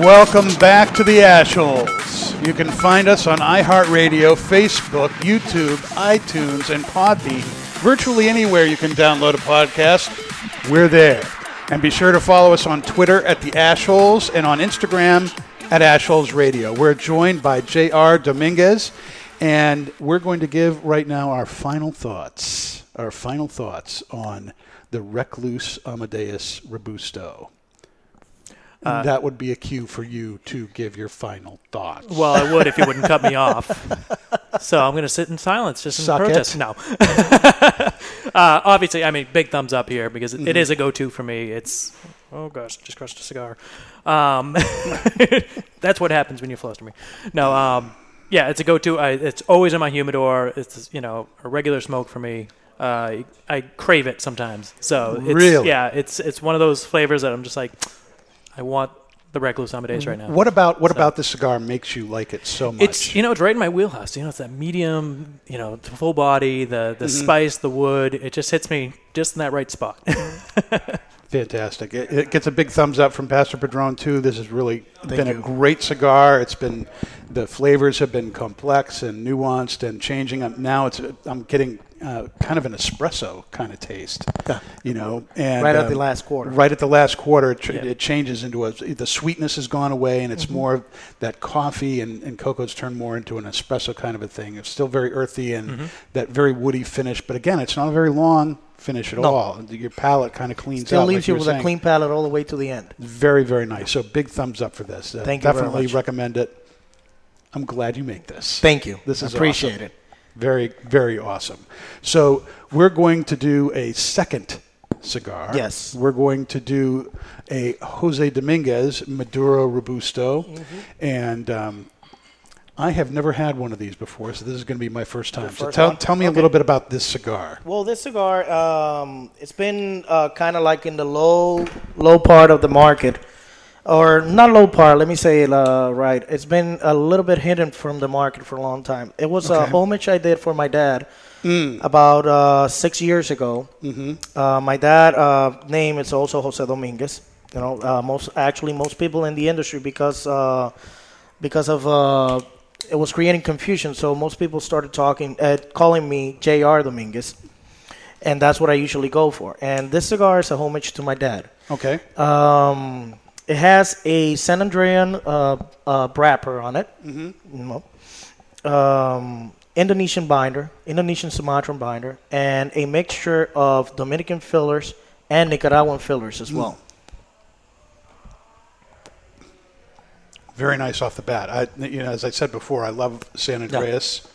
Welcome back to the Ashholes. You can find us on iHeartRadio, Facebook, YouTube, iTunes, and Podbean. Virtually anywhere you can download a podcast, we're there. And be sure to follow us on Twitter at the Ashholes and on Instagram at Ashholes Radio. We're joined by J.R. Dominguez, and we're going to give right now our final thoughts. Our final thoughts on the Recluse Amadeus Robusto. And that would be a cue for you to give your final thoughts. Well, I would if you wouldn't cut me off. <laughs> So I'm going to sit in silence just in Suck it. protest. No. <laughs> uh, obviously, I mean, big thumbs up here because it, Mm-hmm. it is a go-to for me. It's oh gosh, just crushed a cigar. Um, <laughs> that's what happens when you fluster me. No, um, yeah, it's a go-to. It's always in my humidor. It's you know a regular smoke for me. Uh, I crave it sometimes. So it's, Really? yeah, it's it's one of those flavors that I'm just like, I want the Recluse Amadeus right now. What about what So- about the cigar makes you like it so much? It's you know it's right in my wheelhouse. You know it's that medium, you know, the full body, the the spice, the wood. It just hits me just in that right spot. <laughs> Fantastic. It, it gets a big thumbs up from Pastor Padron too. This has really been a great cigar. It's been the flavors have been complex and nuanced and changing. Um, Now it's I'm getting uh, kind of an espresso kind of taste. You know, and Right at um, the last quarter. Right at the last quarter, it, tr- Yeah. it changes into a the sweetness has gone away and it's more that coffee and, and cocoa's turned more into an espresso kind of a thing. It's still very earthy and that very woody finish, but again, it's not a very long finish at No. all. Your palate kind of cleans Still out. leaves like you with a clean palate all the way to the end. Very, very nice. So big thumbs up for this. Uh, Thank you very Definitely recommend it. I'm glad you make this. Thank you. This is appreciate awesome. it. Very, very awesome. So we're going to do a second cigar. Yes. We're going to do a Jose Dominguez Maduro Robusto, Mm-hmm. and um, I have never had one of these before, so this is going to be my first time. So tell, one? tell me a little bit about this cigar. Well, this cigar, um, it's been uh, kind of like in the low, low part of the market. Or not low par. Let me say it uh, right. It's been a little bit hidden from the market for a long time. It was a homage I did for my dad Mm. about uh, six years ago. Mhm. Uh, my dad uh, name is also Jose Dominguez. You know, uh, most actually most people in the industry because uh, because of uh, it was creating confusion. So most people started talking, uh, calling me Jr. Dominguez, and that's what I usually go for. And this cigar is a homage to my dad. Okay. Um, it has a San Andrean uh, uh, wrapper on it. Mhm. You. Um, Indonesian binder, Indonesian Sumatran binder, and a mixture of Dominican fillers and Nicaraguan fillers as well. Very nice off the bat. I, you know, as I said before, I love San Andreas.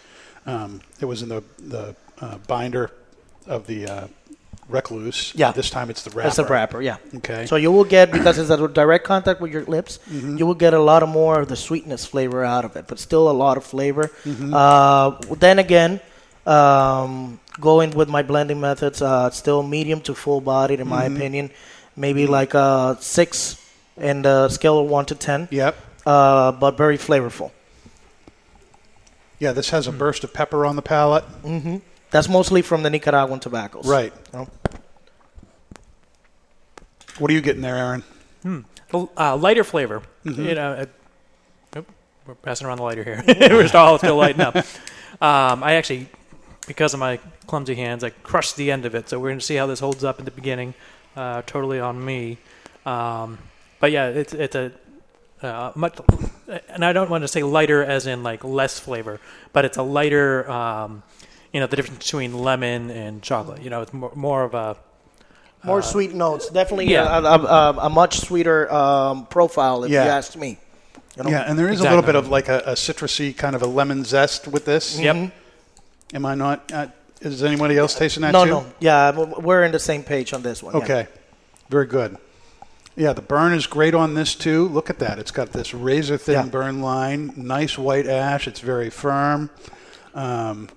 Um, it was in the the uh, binder of the uh, Recluse. Yeah. This time it's the wrapper. That's the wrapper, yeah. Okay. So you will get because it's a direct contact with your lips, <coughs> Mhm. you will get a lot of more of the sweetness flavor out of it, but still a lot of flavor. Mhm. Uh, then again, um, going with my blending methods, uh, still medium to full bodied in my Mhm. opinion, maybe like a six in the scale of one to ten. Yep. Uh, but very flavorful. Yeah, this has a burst of pepper on the palate. hmm That's mostly from the Nicaraguan tobaccos. Right. You know? What are you getting there, Aaron? Hmm. Uh, lighter flavor. Mhm. You know, uh, we're passing around the lighter here. <laughs> we're all still lighting up. Um, I actually, because of my clumsy hands, I crushed the end of it. So we're going to see how this holds up in the beginning. Uh, totally on me. Um, but yeah, it's it's a uh, much, and I don't want to say lighter as in like less flavor, but it's a lighter. Um, you know, the difference between lemon and chocolate. You know, it's more, more of a More uh, sweet notes. Definitely yeah. a, a, a, a much sweeter um, profile, if Yeah. you ask me. You know? Yeah, and there is a little bit of like a, a citrusy kind of a lemon zest with this. Yep. Mhm. Am I not? Uh, is anybody else tasting that no, too? no. No. Yeah, we're in the same page on this one. yeah. Okay. Very good. Yeah, the burn is great on this too. Look at that. It's got this razor thin Yeah. burn line, nice white ash. It's very firm. Um,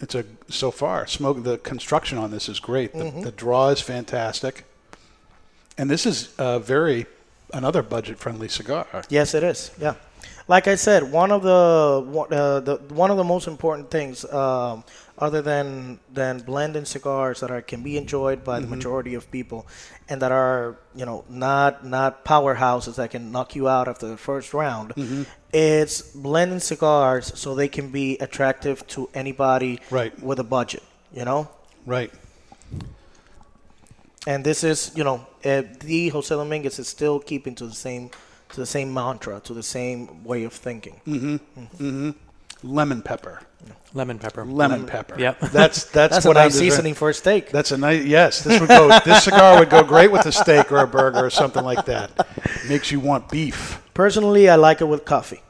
it's a so far smoke. The construction on this is great. The, Mhm. the draw is fantastic, and this is a very another budget friendly cigar. Yes, it is. Yeah, like I said, one of the one- uh, the one of the most important things, um, other than than blending cigars that are can be enjoyed by the majority of people, and that are you know not not powerhouses that can knock you out after the first round. Mhm. It's blending cigars so they can be attractive to anybody Right. with a budget. You know. Right. And this is, you know, uh, the Jose Dominguez is still keeping to the same, to the same mantra, to the same way of thinking. Mm-hmm. Mm-hmm. Lemon pepper. lemon pepper. Lemon pepper. Yep. <laughs> That's that's, That's a what nice I'm seasoning for a steak. That's a nice yes. This would go. this cigar would go great with a steak or a burger or something like that. Makes you want beef. Personally, I like it with coffee.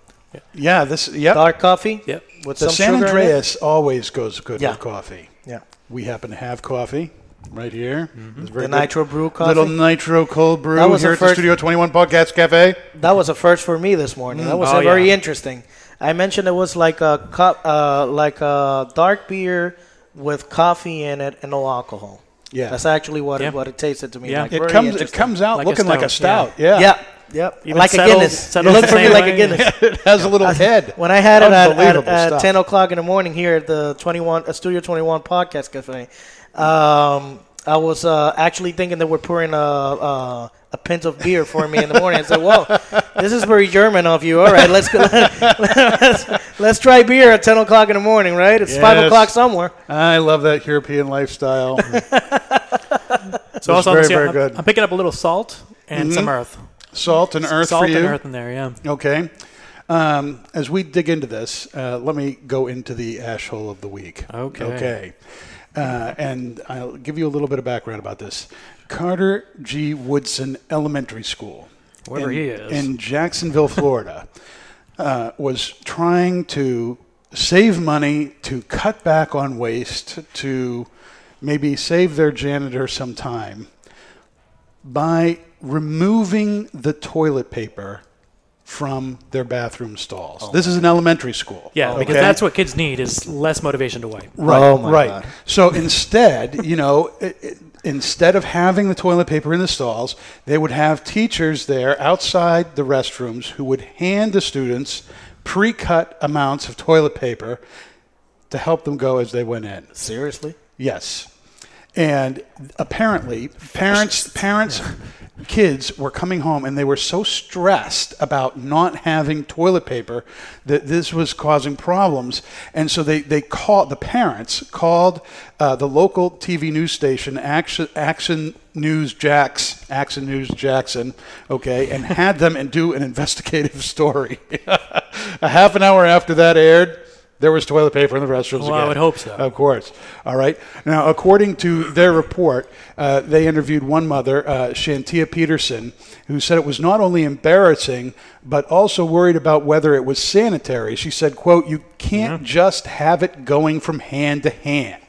Yeah. This. Yep. Dark coffee. Yep. With the some San sugar in it. Andreas always goes good Yeah. with coffee. Yeah. We happen to have coffee right here. It's very The good. nitro brew coffee. Little nitro cold brew That was here at the Studio 21 Podcast Cafe. That was a first for me this morning. That was Oh, very yeah. interesting. I mentioned it was like a cup, uh, like a dark beer with coffee in it and no alcohol. Yeah. That's actually what Yeah. it, what it tasted to me. Yeah. like. It comes. It comes out Like a looking like a stout, stout. Yeah. Yeah. Yep. Even like a Guinness. settled it looked the for me like way. a Guinness. <laughs> it has a little head. When I had it at, at, at 10 o'clock in the morning here at the 21 uh, Studio 21 Podcast Cafe, um, I was uh, actually thinking that we're pouring a, a, a pint of beer for me in the morning. I said, "Whoa, this is very German of you. All right, let's go. <laughs> let's, let's try beer at 10 o'clock in the morning. Right? It's five o'clock somewhere. I love that European lifestyle. <laughs> So It's also, very, I'm, very I'm, good. I'm picking up a little salt and Mhm. some earth. Salt and earth salt for you. and earth in there, yeah. Okay. Um, as we dig into this, uh, let me go into the ash hole of the week. Okay. Okay. Uh, and I'll give you a little bit of background about this. Carter G. Woodson Elementary School. Wherever in, he is. In Jacksonville, Florida, uh, was trying to save money, to cut back on waste, to maybe save their janitor some time by removing the toilet paper from their bathroom stalls. Oh this is an elementary school. Yeah, because that's what kids need is less motivation to wipe. Right, Oh, my right. God. So instead, you know, it, it, instead of having the toilet paper in the stalls, they would have teachers there outside the restrooms who would hand the students pre-cut amounts of toilet paper to help them go as they went in. Seriously? Yes. And apparently, parents, <laughs> parents, kids were coming home and they were so stressed about not having toilet paper that this was causing problems. And so they, they called, the parents called uh, the local TV news station, Action, Action News Jax, Action News Jackson, okay, and had them and do an <laughs> investigative story. <laughs> A half an hour after that aired, there was toilet paper in the restrooms Well, I would hope so. Of course. All right. Now, according to their report, uh, they interviewed one mother, uh, Shantia Peterson, who said it was not only embarrassing, but also worried about whether it was sanitary. She said, quote, you can't just have it going from hand to hand.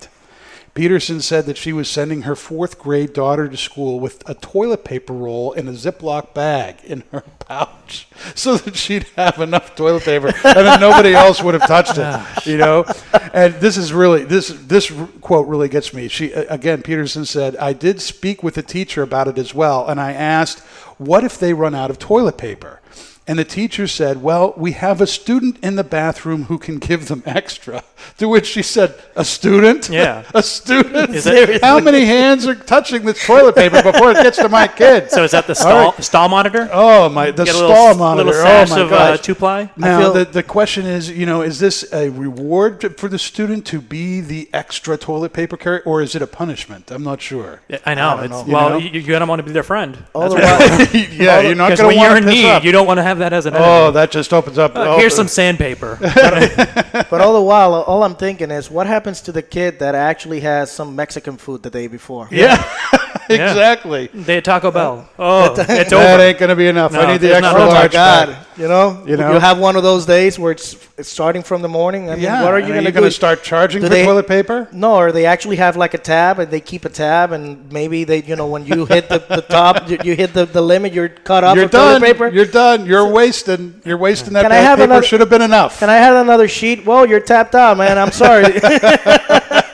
Peterson said that she was sending her fourth grade daughter to school with a toilet paper roll in a Ziploc bag in her <laughs> pouch so that she'd have enough toilet paper and then nobody else would have touched it, <laughs> you know? And this is really, this, this quote really gets me. She, again, Peterson said, I did speak with the teacher about it as well, and I asked, what if they run out of toilet paper? And the teacher said, Well, we have a student in the bathroom who can give them extra. <laughs> To which she said, A student? Yeah. <laughs> a student? Is that- <laughs> How many hands are touching this toilet paper before it gets to my kid? So is that the stall, right. stall monitor? Oh, my, the stall little, monitor. Little oh, sash my of uh, two ply. Now, feel- the, the question is, you know, is this a reward for the student to be the extra toilet paper carrier, or is it a punishment? I'm not sure. I know. don't it's, know. You well, know? you, gonna want to be their friend. The That's yeah, you're not going to want to piss need, up. you don't want to have that as an Oh, enemy. that just opens up. Uh, oh, here's some sandpaper. <laughs> but all the while, all I'm thinking is, what happens to the kid that actually has some Mexican food the day before? Yeah, <laughs> exactly. they Taco Bell. <laughs> Oh, it's That over. ain't going to be enough. I need the extra enough. Oh my large. God! bag. You know, You know? you have one of those days where it's, it's starting from the morning. I mean, Yeah. what are you and going to gonna start charging Do for they- toilet paper? No, or they actually have like a tab, and they keep a tab, and maybe they, you know, when you hit the, the top, you, you hit the, the limit, you're cut off You're of toilet done. paper. You're done. You're wasting. You're wasting that Can I have paper. another- Should have been enough. Can I have another sheet? Well, you're tapped out, man. I'm sorry. <laughs>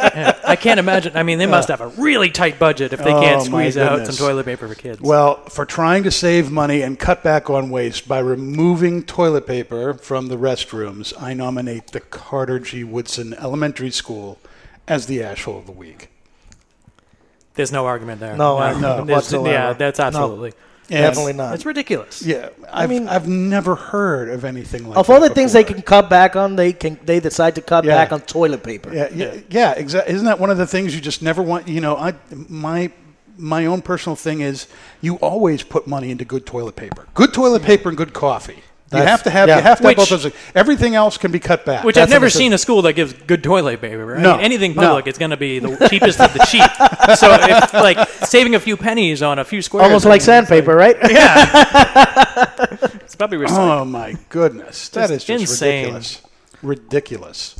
I can't imagine. I mean, they must have a really tight budget if they Oh, can't squeeze out some toilet paper for kids. Well, for trying to save money and cut back on waste by removing toilet paper from the restrooms, I nominate the Carter G. Woodson Elementary School as the Ash Hole of the Week. There's no argument there. No, no, There's- whatsoever. Yeah, that's No. Absolutely. Definitely not. It's ridiculous. Yeah, I've, mean- I've never heard of anything like of that. all the things they before. can cut back on, they can they decide to cut Yeah. back on toilet paper. Yeah, yeah, yeah, exactly. Isn't that one of the things you just never want? You know, I my my own personal thing is you always put money into good toilet paper, good toilet paper, and good coffee. You have to have yeah. you have to have both those. Everything else can be cut back. Which That's I've never seen a school that gives good toilet paper. Right? No, anything no. public, it's going to be the cheapest of the cheap. So, if, like saving a few pennies on a few squares, Almost like it's sandpaper, right? <laughs> Yeah, it's probably recycled. oh my goodness, that is Just just insane. ridiculous. Ridiculous.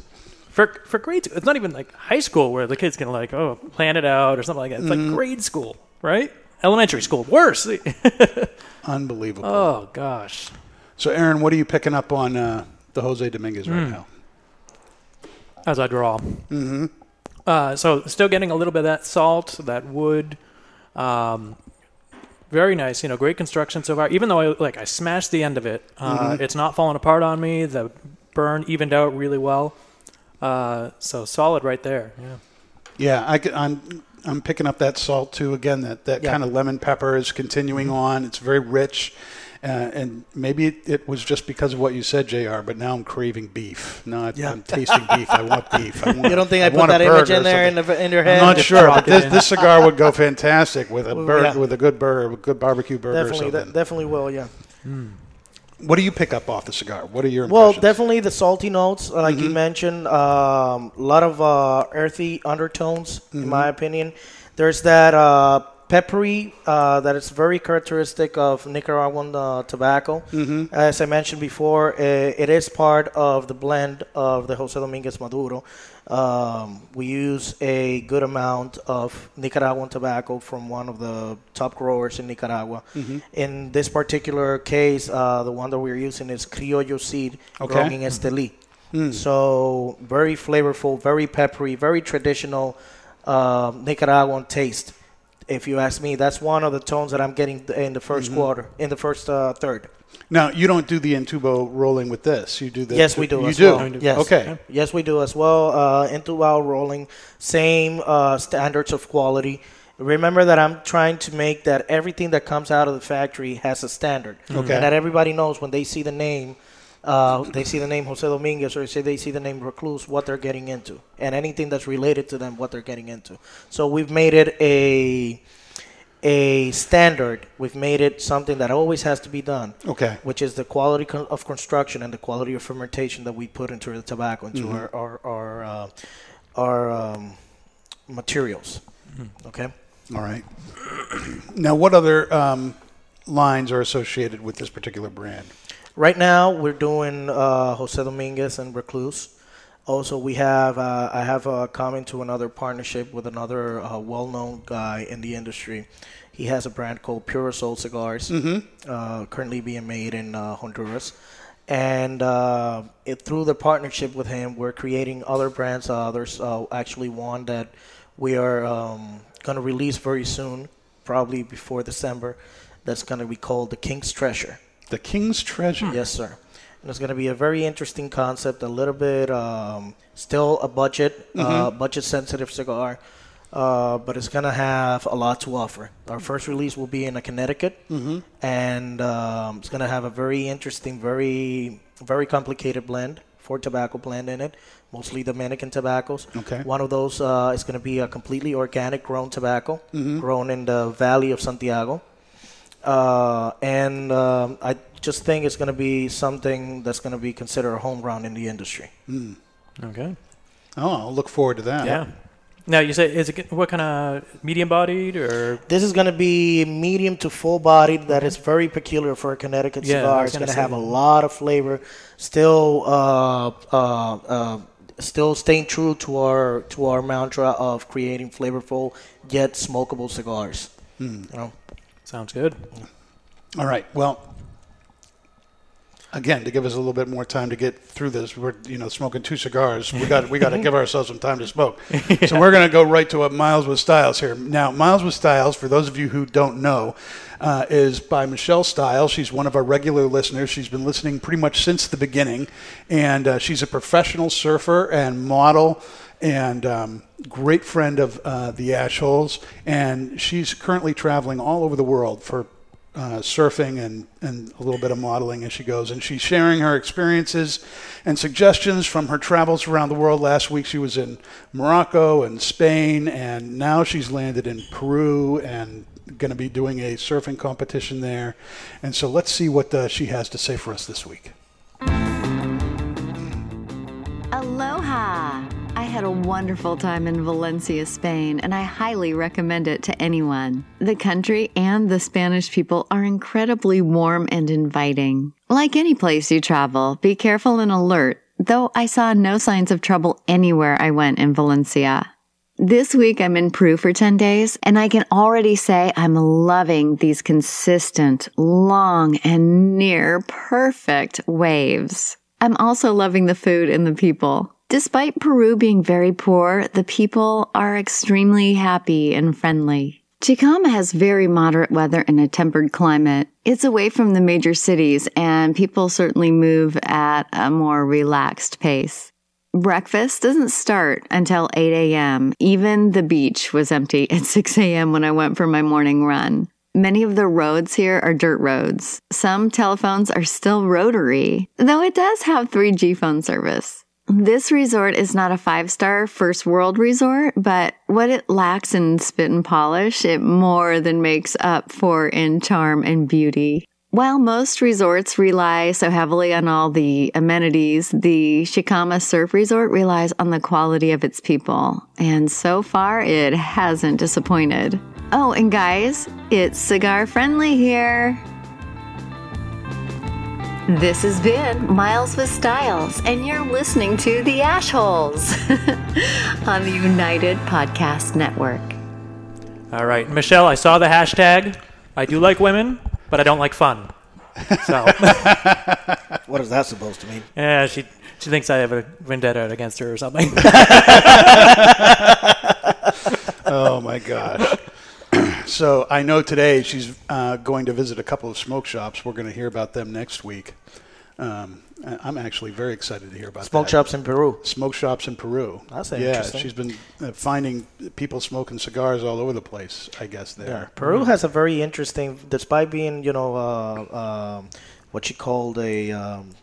for for grade school. It's not even like high school where the kids can like oh plan it out or something like that. It's Mm-hmm. like grade school, right? Elementary school, worse. <laughs> Unbelievable. oh gosh. So, Aaron, what are you picking up on uh, the Jose Dominguez right Hmm. now? as I draw. Mm-hmm. Uh, so still getting a little bit of that salt, that wood. Um, very nice, you know, great construction so far. Even though I like I smashed the end of it, uh, it's not falling apart on me. The burn evened out really well. Uh, so solid right there. Yeah. Yeah, I, am I'm picking up that salt too. Again, that, that Yeah. kind of lemon pepper is continuing Mm-hmm. on. It's very rich. Uh, and maybe it, it was just because of what you said, Jr. But now I'm craving beef. Now I- Yeah. I'm tasting beef. I want beef. I <laughs> want, You don't think I, put want that image in there in, the, in your I'm not sure, but this, this cigar would go fantastic with a Well, burger, yeah. with a good burger, with good barbecue burger or Definitely, definitely will. Yeah. what do you pick up off the cigar? What are your Well, definitely the salty notes, like Mm-hmm. you mentioned. Um, a lot of uh, earthy undertones, in Mm-hmm. my opinion. There's that uh, peppery uh, that is very characteristic of Nicaraguan uh, tobacco. Mm-hmm. As I mentioned before, uh, it is part of the blend of the Jose Dominguez Maduro. Um, we use a good amount of Nicaraguan tobacco from one of the top growers in Nicaragua. Mm-hmm. In this particular case, uh, the one that we're using is Criollo seed Okay. grown in Estelí. So very flavorful, very peppery, very traditional um, Nicaraguan taste. If you ask me, that's one of the tones that I'm getting in the 1st Mm-hmm. quarter, in the first uh, third. Now you don't do the Entubado rolling with this. You do the yes, we do. You as do. Well. Yes. Okay. Yes, we do as well. Uh, while rolling, same uh, standards of quality. Remember that I'm trying to make that everything that comes out of the factory has a standard, Okay. and that everybody knows when they see the name, uh, they see the name Jose Dominguez or say they see the name Recluse, what they're getting into, and anything that's related to them, what they're getting into. So we've made it a a standard. We've made it something that always has to be done Okay. which is the quality of construction and the quality of fermentation that we put into the tobacco, into Mm-hmm. our our our, uh, our um, materials. Okay. All right. <clears throat> Now, what other um, lines are associated with this particular brand? Right now, we're doing uh, Jose Dominguez and Recluse. Also, we have uh, I have uh, come into another partnership with another uh, well-known guy in the industry. He has a brand called Pure Soul Cigars, uh, currently being made in uh, Honduras. And uh, it, through the partnership with him, we're creating other brands. Uh, there's uh, actually one that we are um, going to release very soon, probably before December. That's going to be called the King's Treasure. The King's Treasure. Yes, sir. And it's going to be a very interesting concept, a little bit um, still a budget, uh, budget sensitive cigar, uh, but it's going to have a lot to offer. Our first release will be in uh, Connecticut, and um, it's going to have a very interesting, very, very complicated blend, four tobacco blend in it, mostly Dominican tobaccos. Okay. One of those uh, is going to be a completely organic grown tobacco, grown in the Valley of Santiago uh, and um, I just think it's going to be something that's going to be considered a home run in the industry. Okay. Oh, I'll look forward to that. Yeah. Now you say is it what kind of medium bodied or This is going to be medium to full bodied. That is very peculiar for a Connecticut Yeah, cigar. It's gonna have say a lot of flavor. Still, uh, uh, uh, still staying true to our to our mantra of creating flavorful yet smokable cigars. You know? Sounds good? All right. Well, again, to give us a little bit more time to get through this, we're you know smoking two cigars. We got we got to give ourselves some time to smoke. <laughs> So we're going to go right to a Miles with Styles here. Now, Miles with Styles, for those of you who don't know, uh, is by Michelle Styles. She's one of our regular listeners. She's been listening pretty much since the beginning, and uh, she's a professional surfer and model. And um, great friend of uh, the Ashholes, and she's currently traveling all over the world for uh, surfing and, and a little bit of modeling as she goes. And she's sharing her experiences and suggestions from her travels around the world. Last week she was in Morocco and Spain, and now she's landed in Peru and going to be doing a surfing competition there. And so let's see what uh, she has to say for us this week. Aloha! I had a wonderful time in Valencia, Spain, and I highly recommend it to anyone. The country and the Spanish people are incredibly warm and inviting. Like any place you travel, be careful and alert, though I saw no signs of trouble anywhere I went in Valencia. This week I'm in Peru for 10 days and I can already say I'm loving these consistent, long, and near perfect waves. I'm also loving the food and the people. Despite Peru being very poor, the people are extremely happy and friendly. Chicama has very moderate weather and a tempered climate. It's away from the major cities and people certainly move at a more relaxed pace. Breakfast doesn't start until 8 a.m. Even the beach was empty at <laughs> 6 a.m. when I went for my morning run. Many of the roads here are dirt roads. Some telephones are still rotary, though it does have 3G phone service. This resort is not a five star first world resort, but what it lacks in spit and polish, it more than makes up for in charm and beauty. While most resorts rely so heavily on all the amenities, the Chicama Surf Resort relies on the quality of its people. And so far, it hasn't disappointed. Oh, and guys, it's cigar friendly here. This has been Miles with Styles, and you're listening to The Ashholes <laughs> on the United Podcast Network. All right, Michelle. I saw the hashtag. I do like women, but I don't like fun. So <laughs> What is that supposed to mean? yeah, she she thinks I have a vendetta against her or something. <laughs> Oh my gosh. So I know today she's uh, going to visit a couple of smoke shops. We're going to hear about them next week. Um, I'm actually very excited to hear about Smoke that. shops in Peru. Smoke shops in Peru. That's yeah. interesting. She's been uh, finding people smoking cigars all over the place. I guess there. Yeah, Peru has a very interesting, despite being you know uh, um, what you called a um,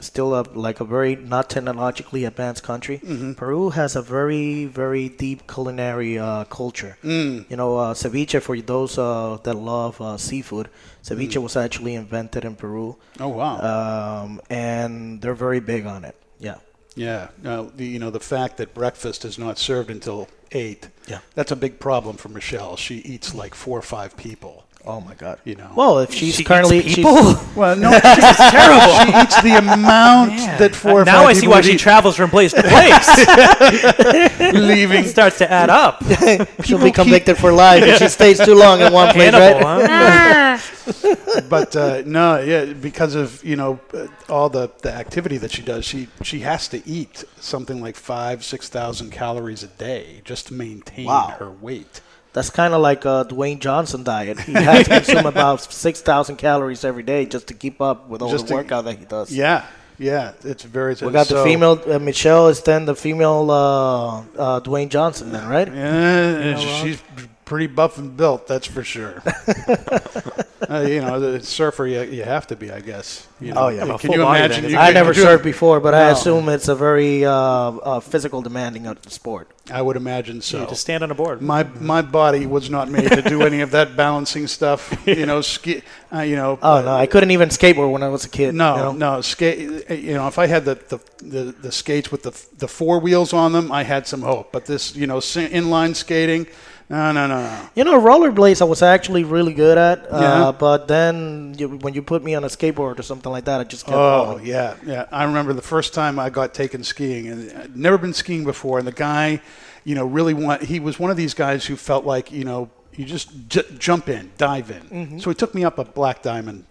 still a, like a very not technologically advanced country. Mm-hmm. Peru has a very very deep culinary uh, culture. Mm. You know, uh, ceviche for those uh, that love uh, seafood. Ceviche was actually invented in Peru. Mm. Oh wow. Um, and they're very big on it. Yeah. Yeah. Now, the, you know, the fact that breakfast is not served until 8, Yeah. that's a big problem for Michelle. She eats like four or five people. Oh my God. You know. Well, if she's She eats currently people? she's- Well, no, she's <laughs> terrible. She eats the amount that four or now five I see why she eat, travels from place to place. <laughs> leaving. it starts to add up. <laughs> she'll be convicted for life if she stays too long in one place, Hannibal, right? huh? but uh, no, yeah, because of you know uh, all the, the activity that she does, she she has to eat something like five six thousand calories a day just to maintain Wow. her weight. That's kind of like a Dwayne Johnson diet. He has to consume <laughs> about six thousand calories every day just to keep up with all Just the to- workout that he does. Yeah, yeah, it's very. We got the female uh, Michelle is then the female uh, uh, Dwayne Johnson, then right? Yeah, she's pretty buff and built, that's for sure. <laughs> uh, you know, the surfer, you, you have to be, I guess. You know, Oh, yeah. I'm Can you imagine? you I could never surfed before, but I assume it's a very uh, uh, physical demanding sport. I would imagine so. You just stand on a board. my my body was not made to do <laughs> any of that balancing stuff. You know, ski. Uh, you know. Oh no, I couldn't even skateboard when I was a kid. No, you know? no skate. You know, if I had the, the, the, the skates with the the four wheels on them, I had some hope. But this, you know, si- inline skating, no, no, no, no. You know, rollerblades I was actually really good at, uh, Yeah. but then you, when you put me on a skateboard or something like that, I just kept Oh yeah, yeah. I remember the first time I got taken skiing, and I'd never been skiing before. And the guy, you know, really want. He was one of these guys who felt like you know, you just j- jump in, dive in. Mm-hmm. So he took me up a black diamond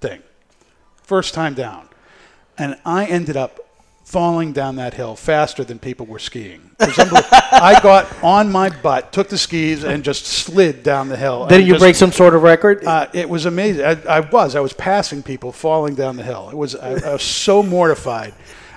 thing, first time down, and I ended up falling down that hill faster than people were skiing. It was unbelievable. I got on my butt, took the skis, and just slid down the hill. Didn't you just- break some sort of record? uh, it was amazing. I, I was. I was passing people falling down the hill. It was. I, I was so mortified.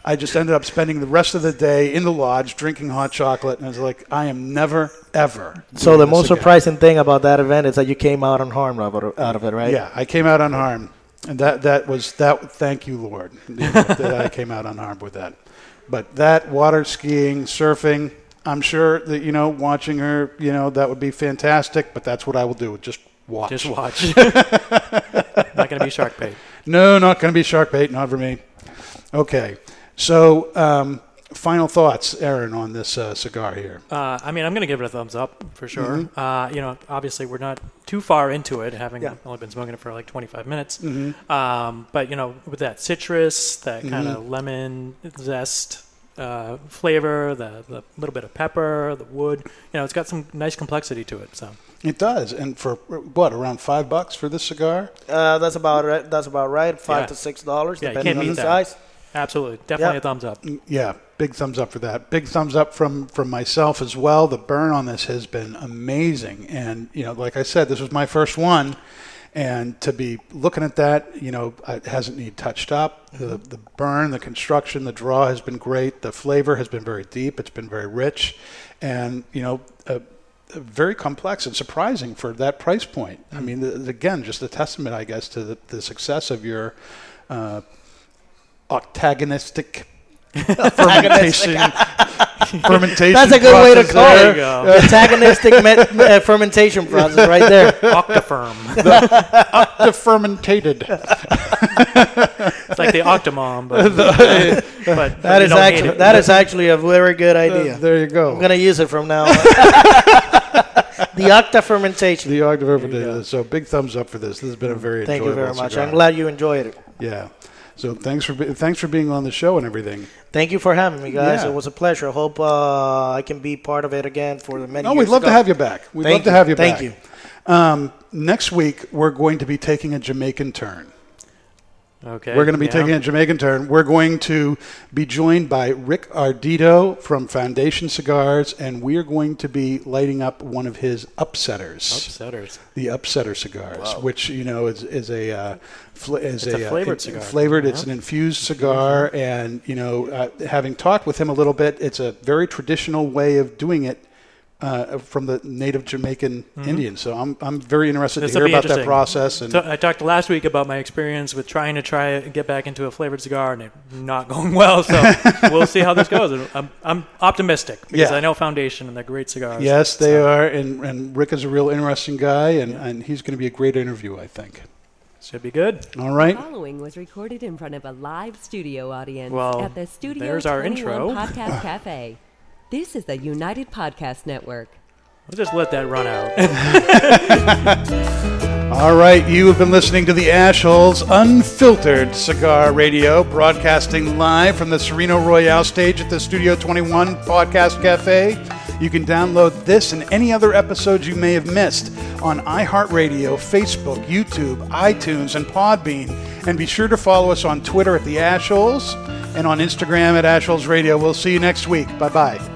I just ended up spending the rest of the day in the lodge drinking hot chocolate, and I was like, I am never ever. so the most again. surprising thing about that event is that you came out unharmed out of it, right? Yeah, I came out unharmed, and that that was that. Thank you, Lord, that I <laughs> came out unharmed with that. But that water skiing, surfing, I'm sure that you know, watching her, you know, that would be fantastic. But that's what I will do. Just watch. Just watch. <laughs> Not going to be shark bait. No, not going to be shark bait. Not for me. Okay. So, um, final thoughts, Aaron, on this uh, cigar here. Uh, I mean, I'm going to give it a thumbs up for sure. Mm-hmm. Uh, you know, obviously we're not too far into it, having Yeah. only been smoking it for like 25 minutes. Mm-hmm. Um, but you know, with that citrus, that kind of lemon zest uh, flavor, the the little bit of pepper, the wood, you know, it's got some nice complexity to it. So It does, and for what around five bucks for this cigar? Uh, that's about right. That's about right. Five Yeah. to six dollars, Yeah, depending on the that. size. Absolutely, definitely Yeah. a thumbs up. Yeah, big thumbs up for that. Big thumbs up from from myself as well. The burn on this has been amazing, and you know, like I said, this was my first one, and to be looking at that, you know, it hasn't need touched up. The the burn, the construction, the draw has been great. The flavor has been very deep. It's been very rich, and you know. Uh, very complex and surprising for that price point. I mean, th again, just a testament, I guess, to the, the success of your uh, octagonistic <laughs> fermentation. <laughs> fermentation. That's a good way to process call there. it. There go. Antagonistic met, uh, fermentation process, right there. <laughs> Octafirm. The fermentated. it's like the Octomom, but, but That you is actually it. that is actually a very good idea. there you go. I'm gonna use it from now on. the octa fermentation. the octave fermented. So big thumbs up for this. This has been a very Thank you very much. cigar. I'm glad you enjoyed it. Yeah. So thanks for thanks for being on the show and everything. Thank you for having me, guys. Yeah. It was a pleasure. I hope uh, I can be part of it again for the many No, we'd love to come. have you back. We'd Thank love to have you Thank back. Thank you. Um, next week we're going to be taking a Jamaican turn. Okay. We're going to be yeah. taking a Jamaican turn. We're going to be joined by Rick Ardito from Foundation Cigars, and we are going to be lighting up one of his upsetters. Upsetters. The upsetter cigars, which you know is is a uh, fl- is It's a uh, flavored it- cigar. Flavored. It's an infused cigar, and you know, uh, having talked with him a little bit, it's a very traditional way of doing it. Uh, from the native Jamaican Indians, so I'm I'm very interested This to hear about that process. And So I talked last week about my experience with trying to try and get back into a flavored cigar and it not <laughs> going well. So <laughs> we'll see how this goes. I'm, I'm optimistic because Yeah. I know Foundation and they're great cigars. Yes, they So are, and, and Rick is a real interesting guy, and, and he's going to be a great interview, I think. Should be good. All right. Following was recorded in front of a live studio audience Well, at the Studio there's our intro. Podcast <laughs> Cafe. This is the United Podcast Network. I'll just let that run out. <laughs> All right, you have been listening to the Ashholes Unfiltered Cigar Radio, broadcasting live from the Sereno Royale stage at the Studio 21 Podcast Cafe. You can download this and any other episodes you may have missed on iHeartRadio, Facebook, YouTube, iTunes, and Podbean. And be sure to follow us on Twitter at the Ashholes and on Instagram at Ashholes Radio. We'll see you next week. Bye bye.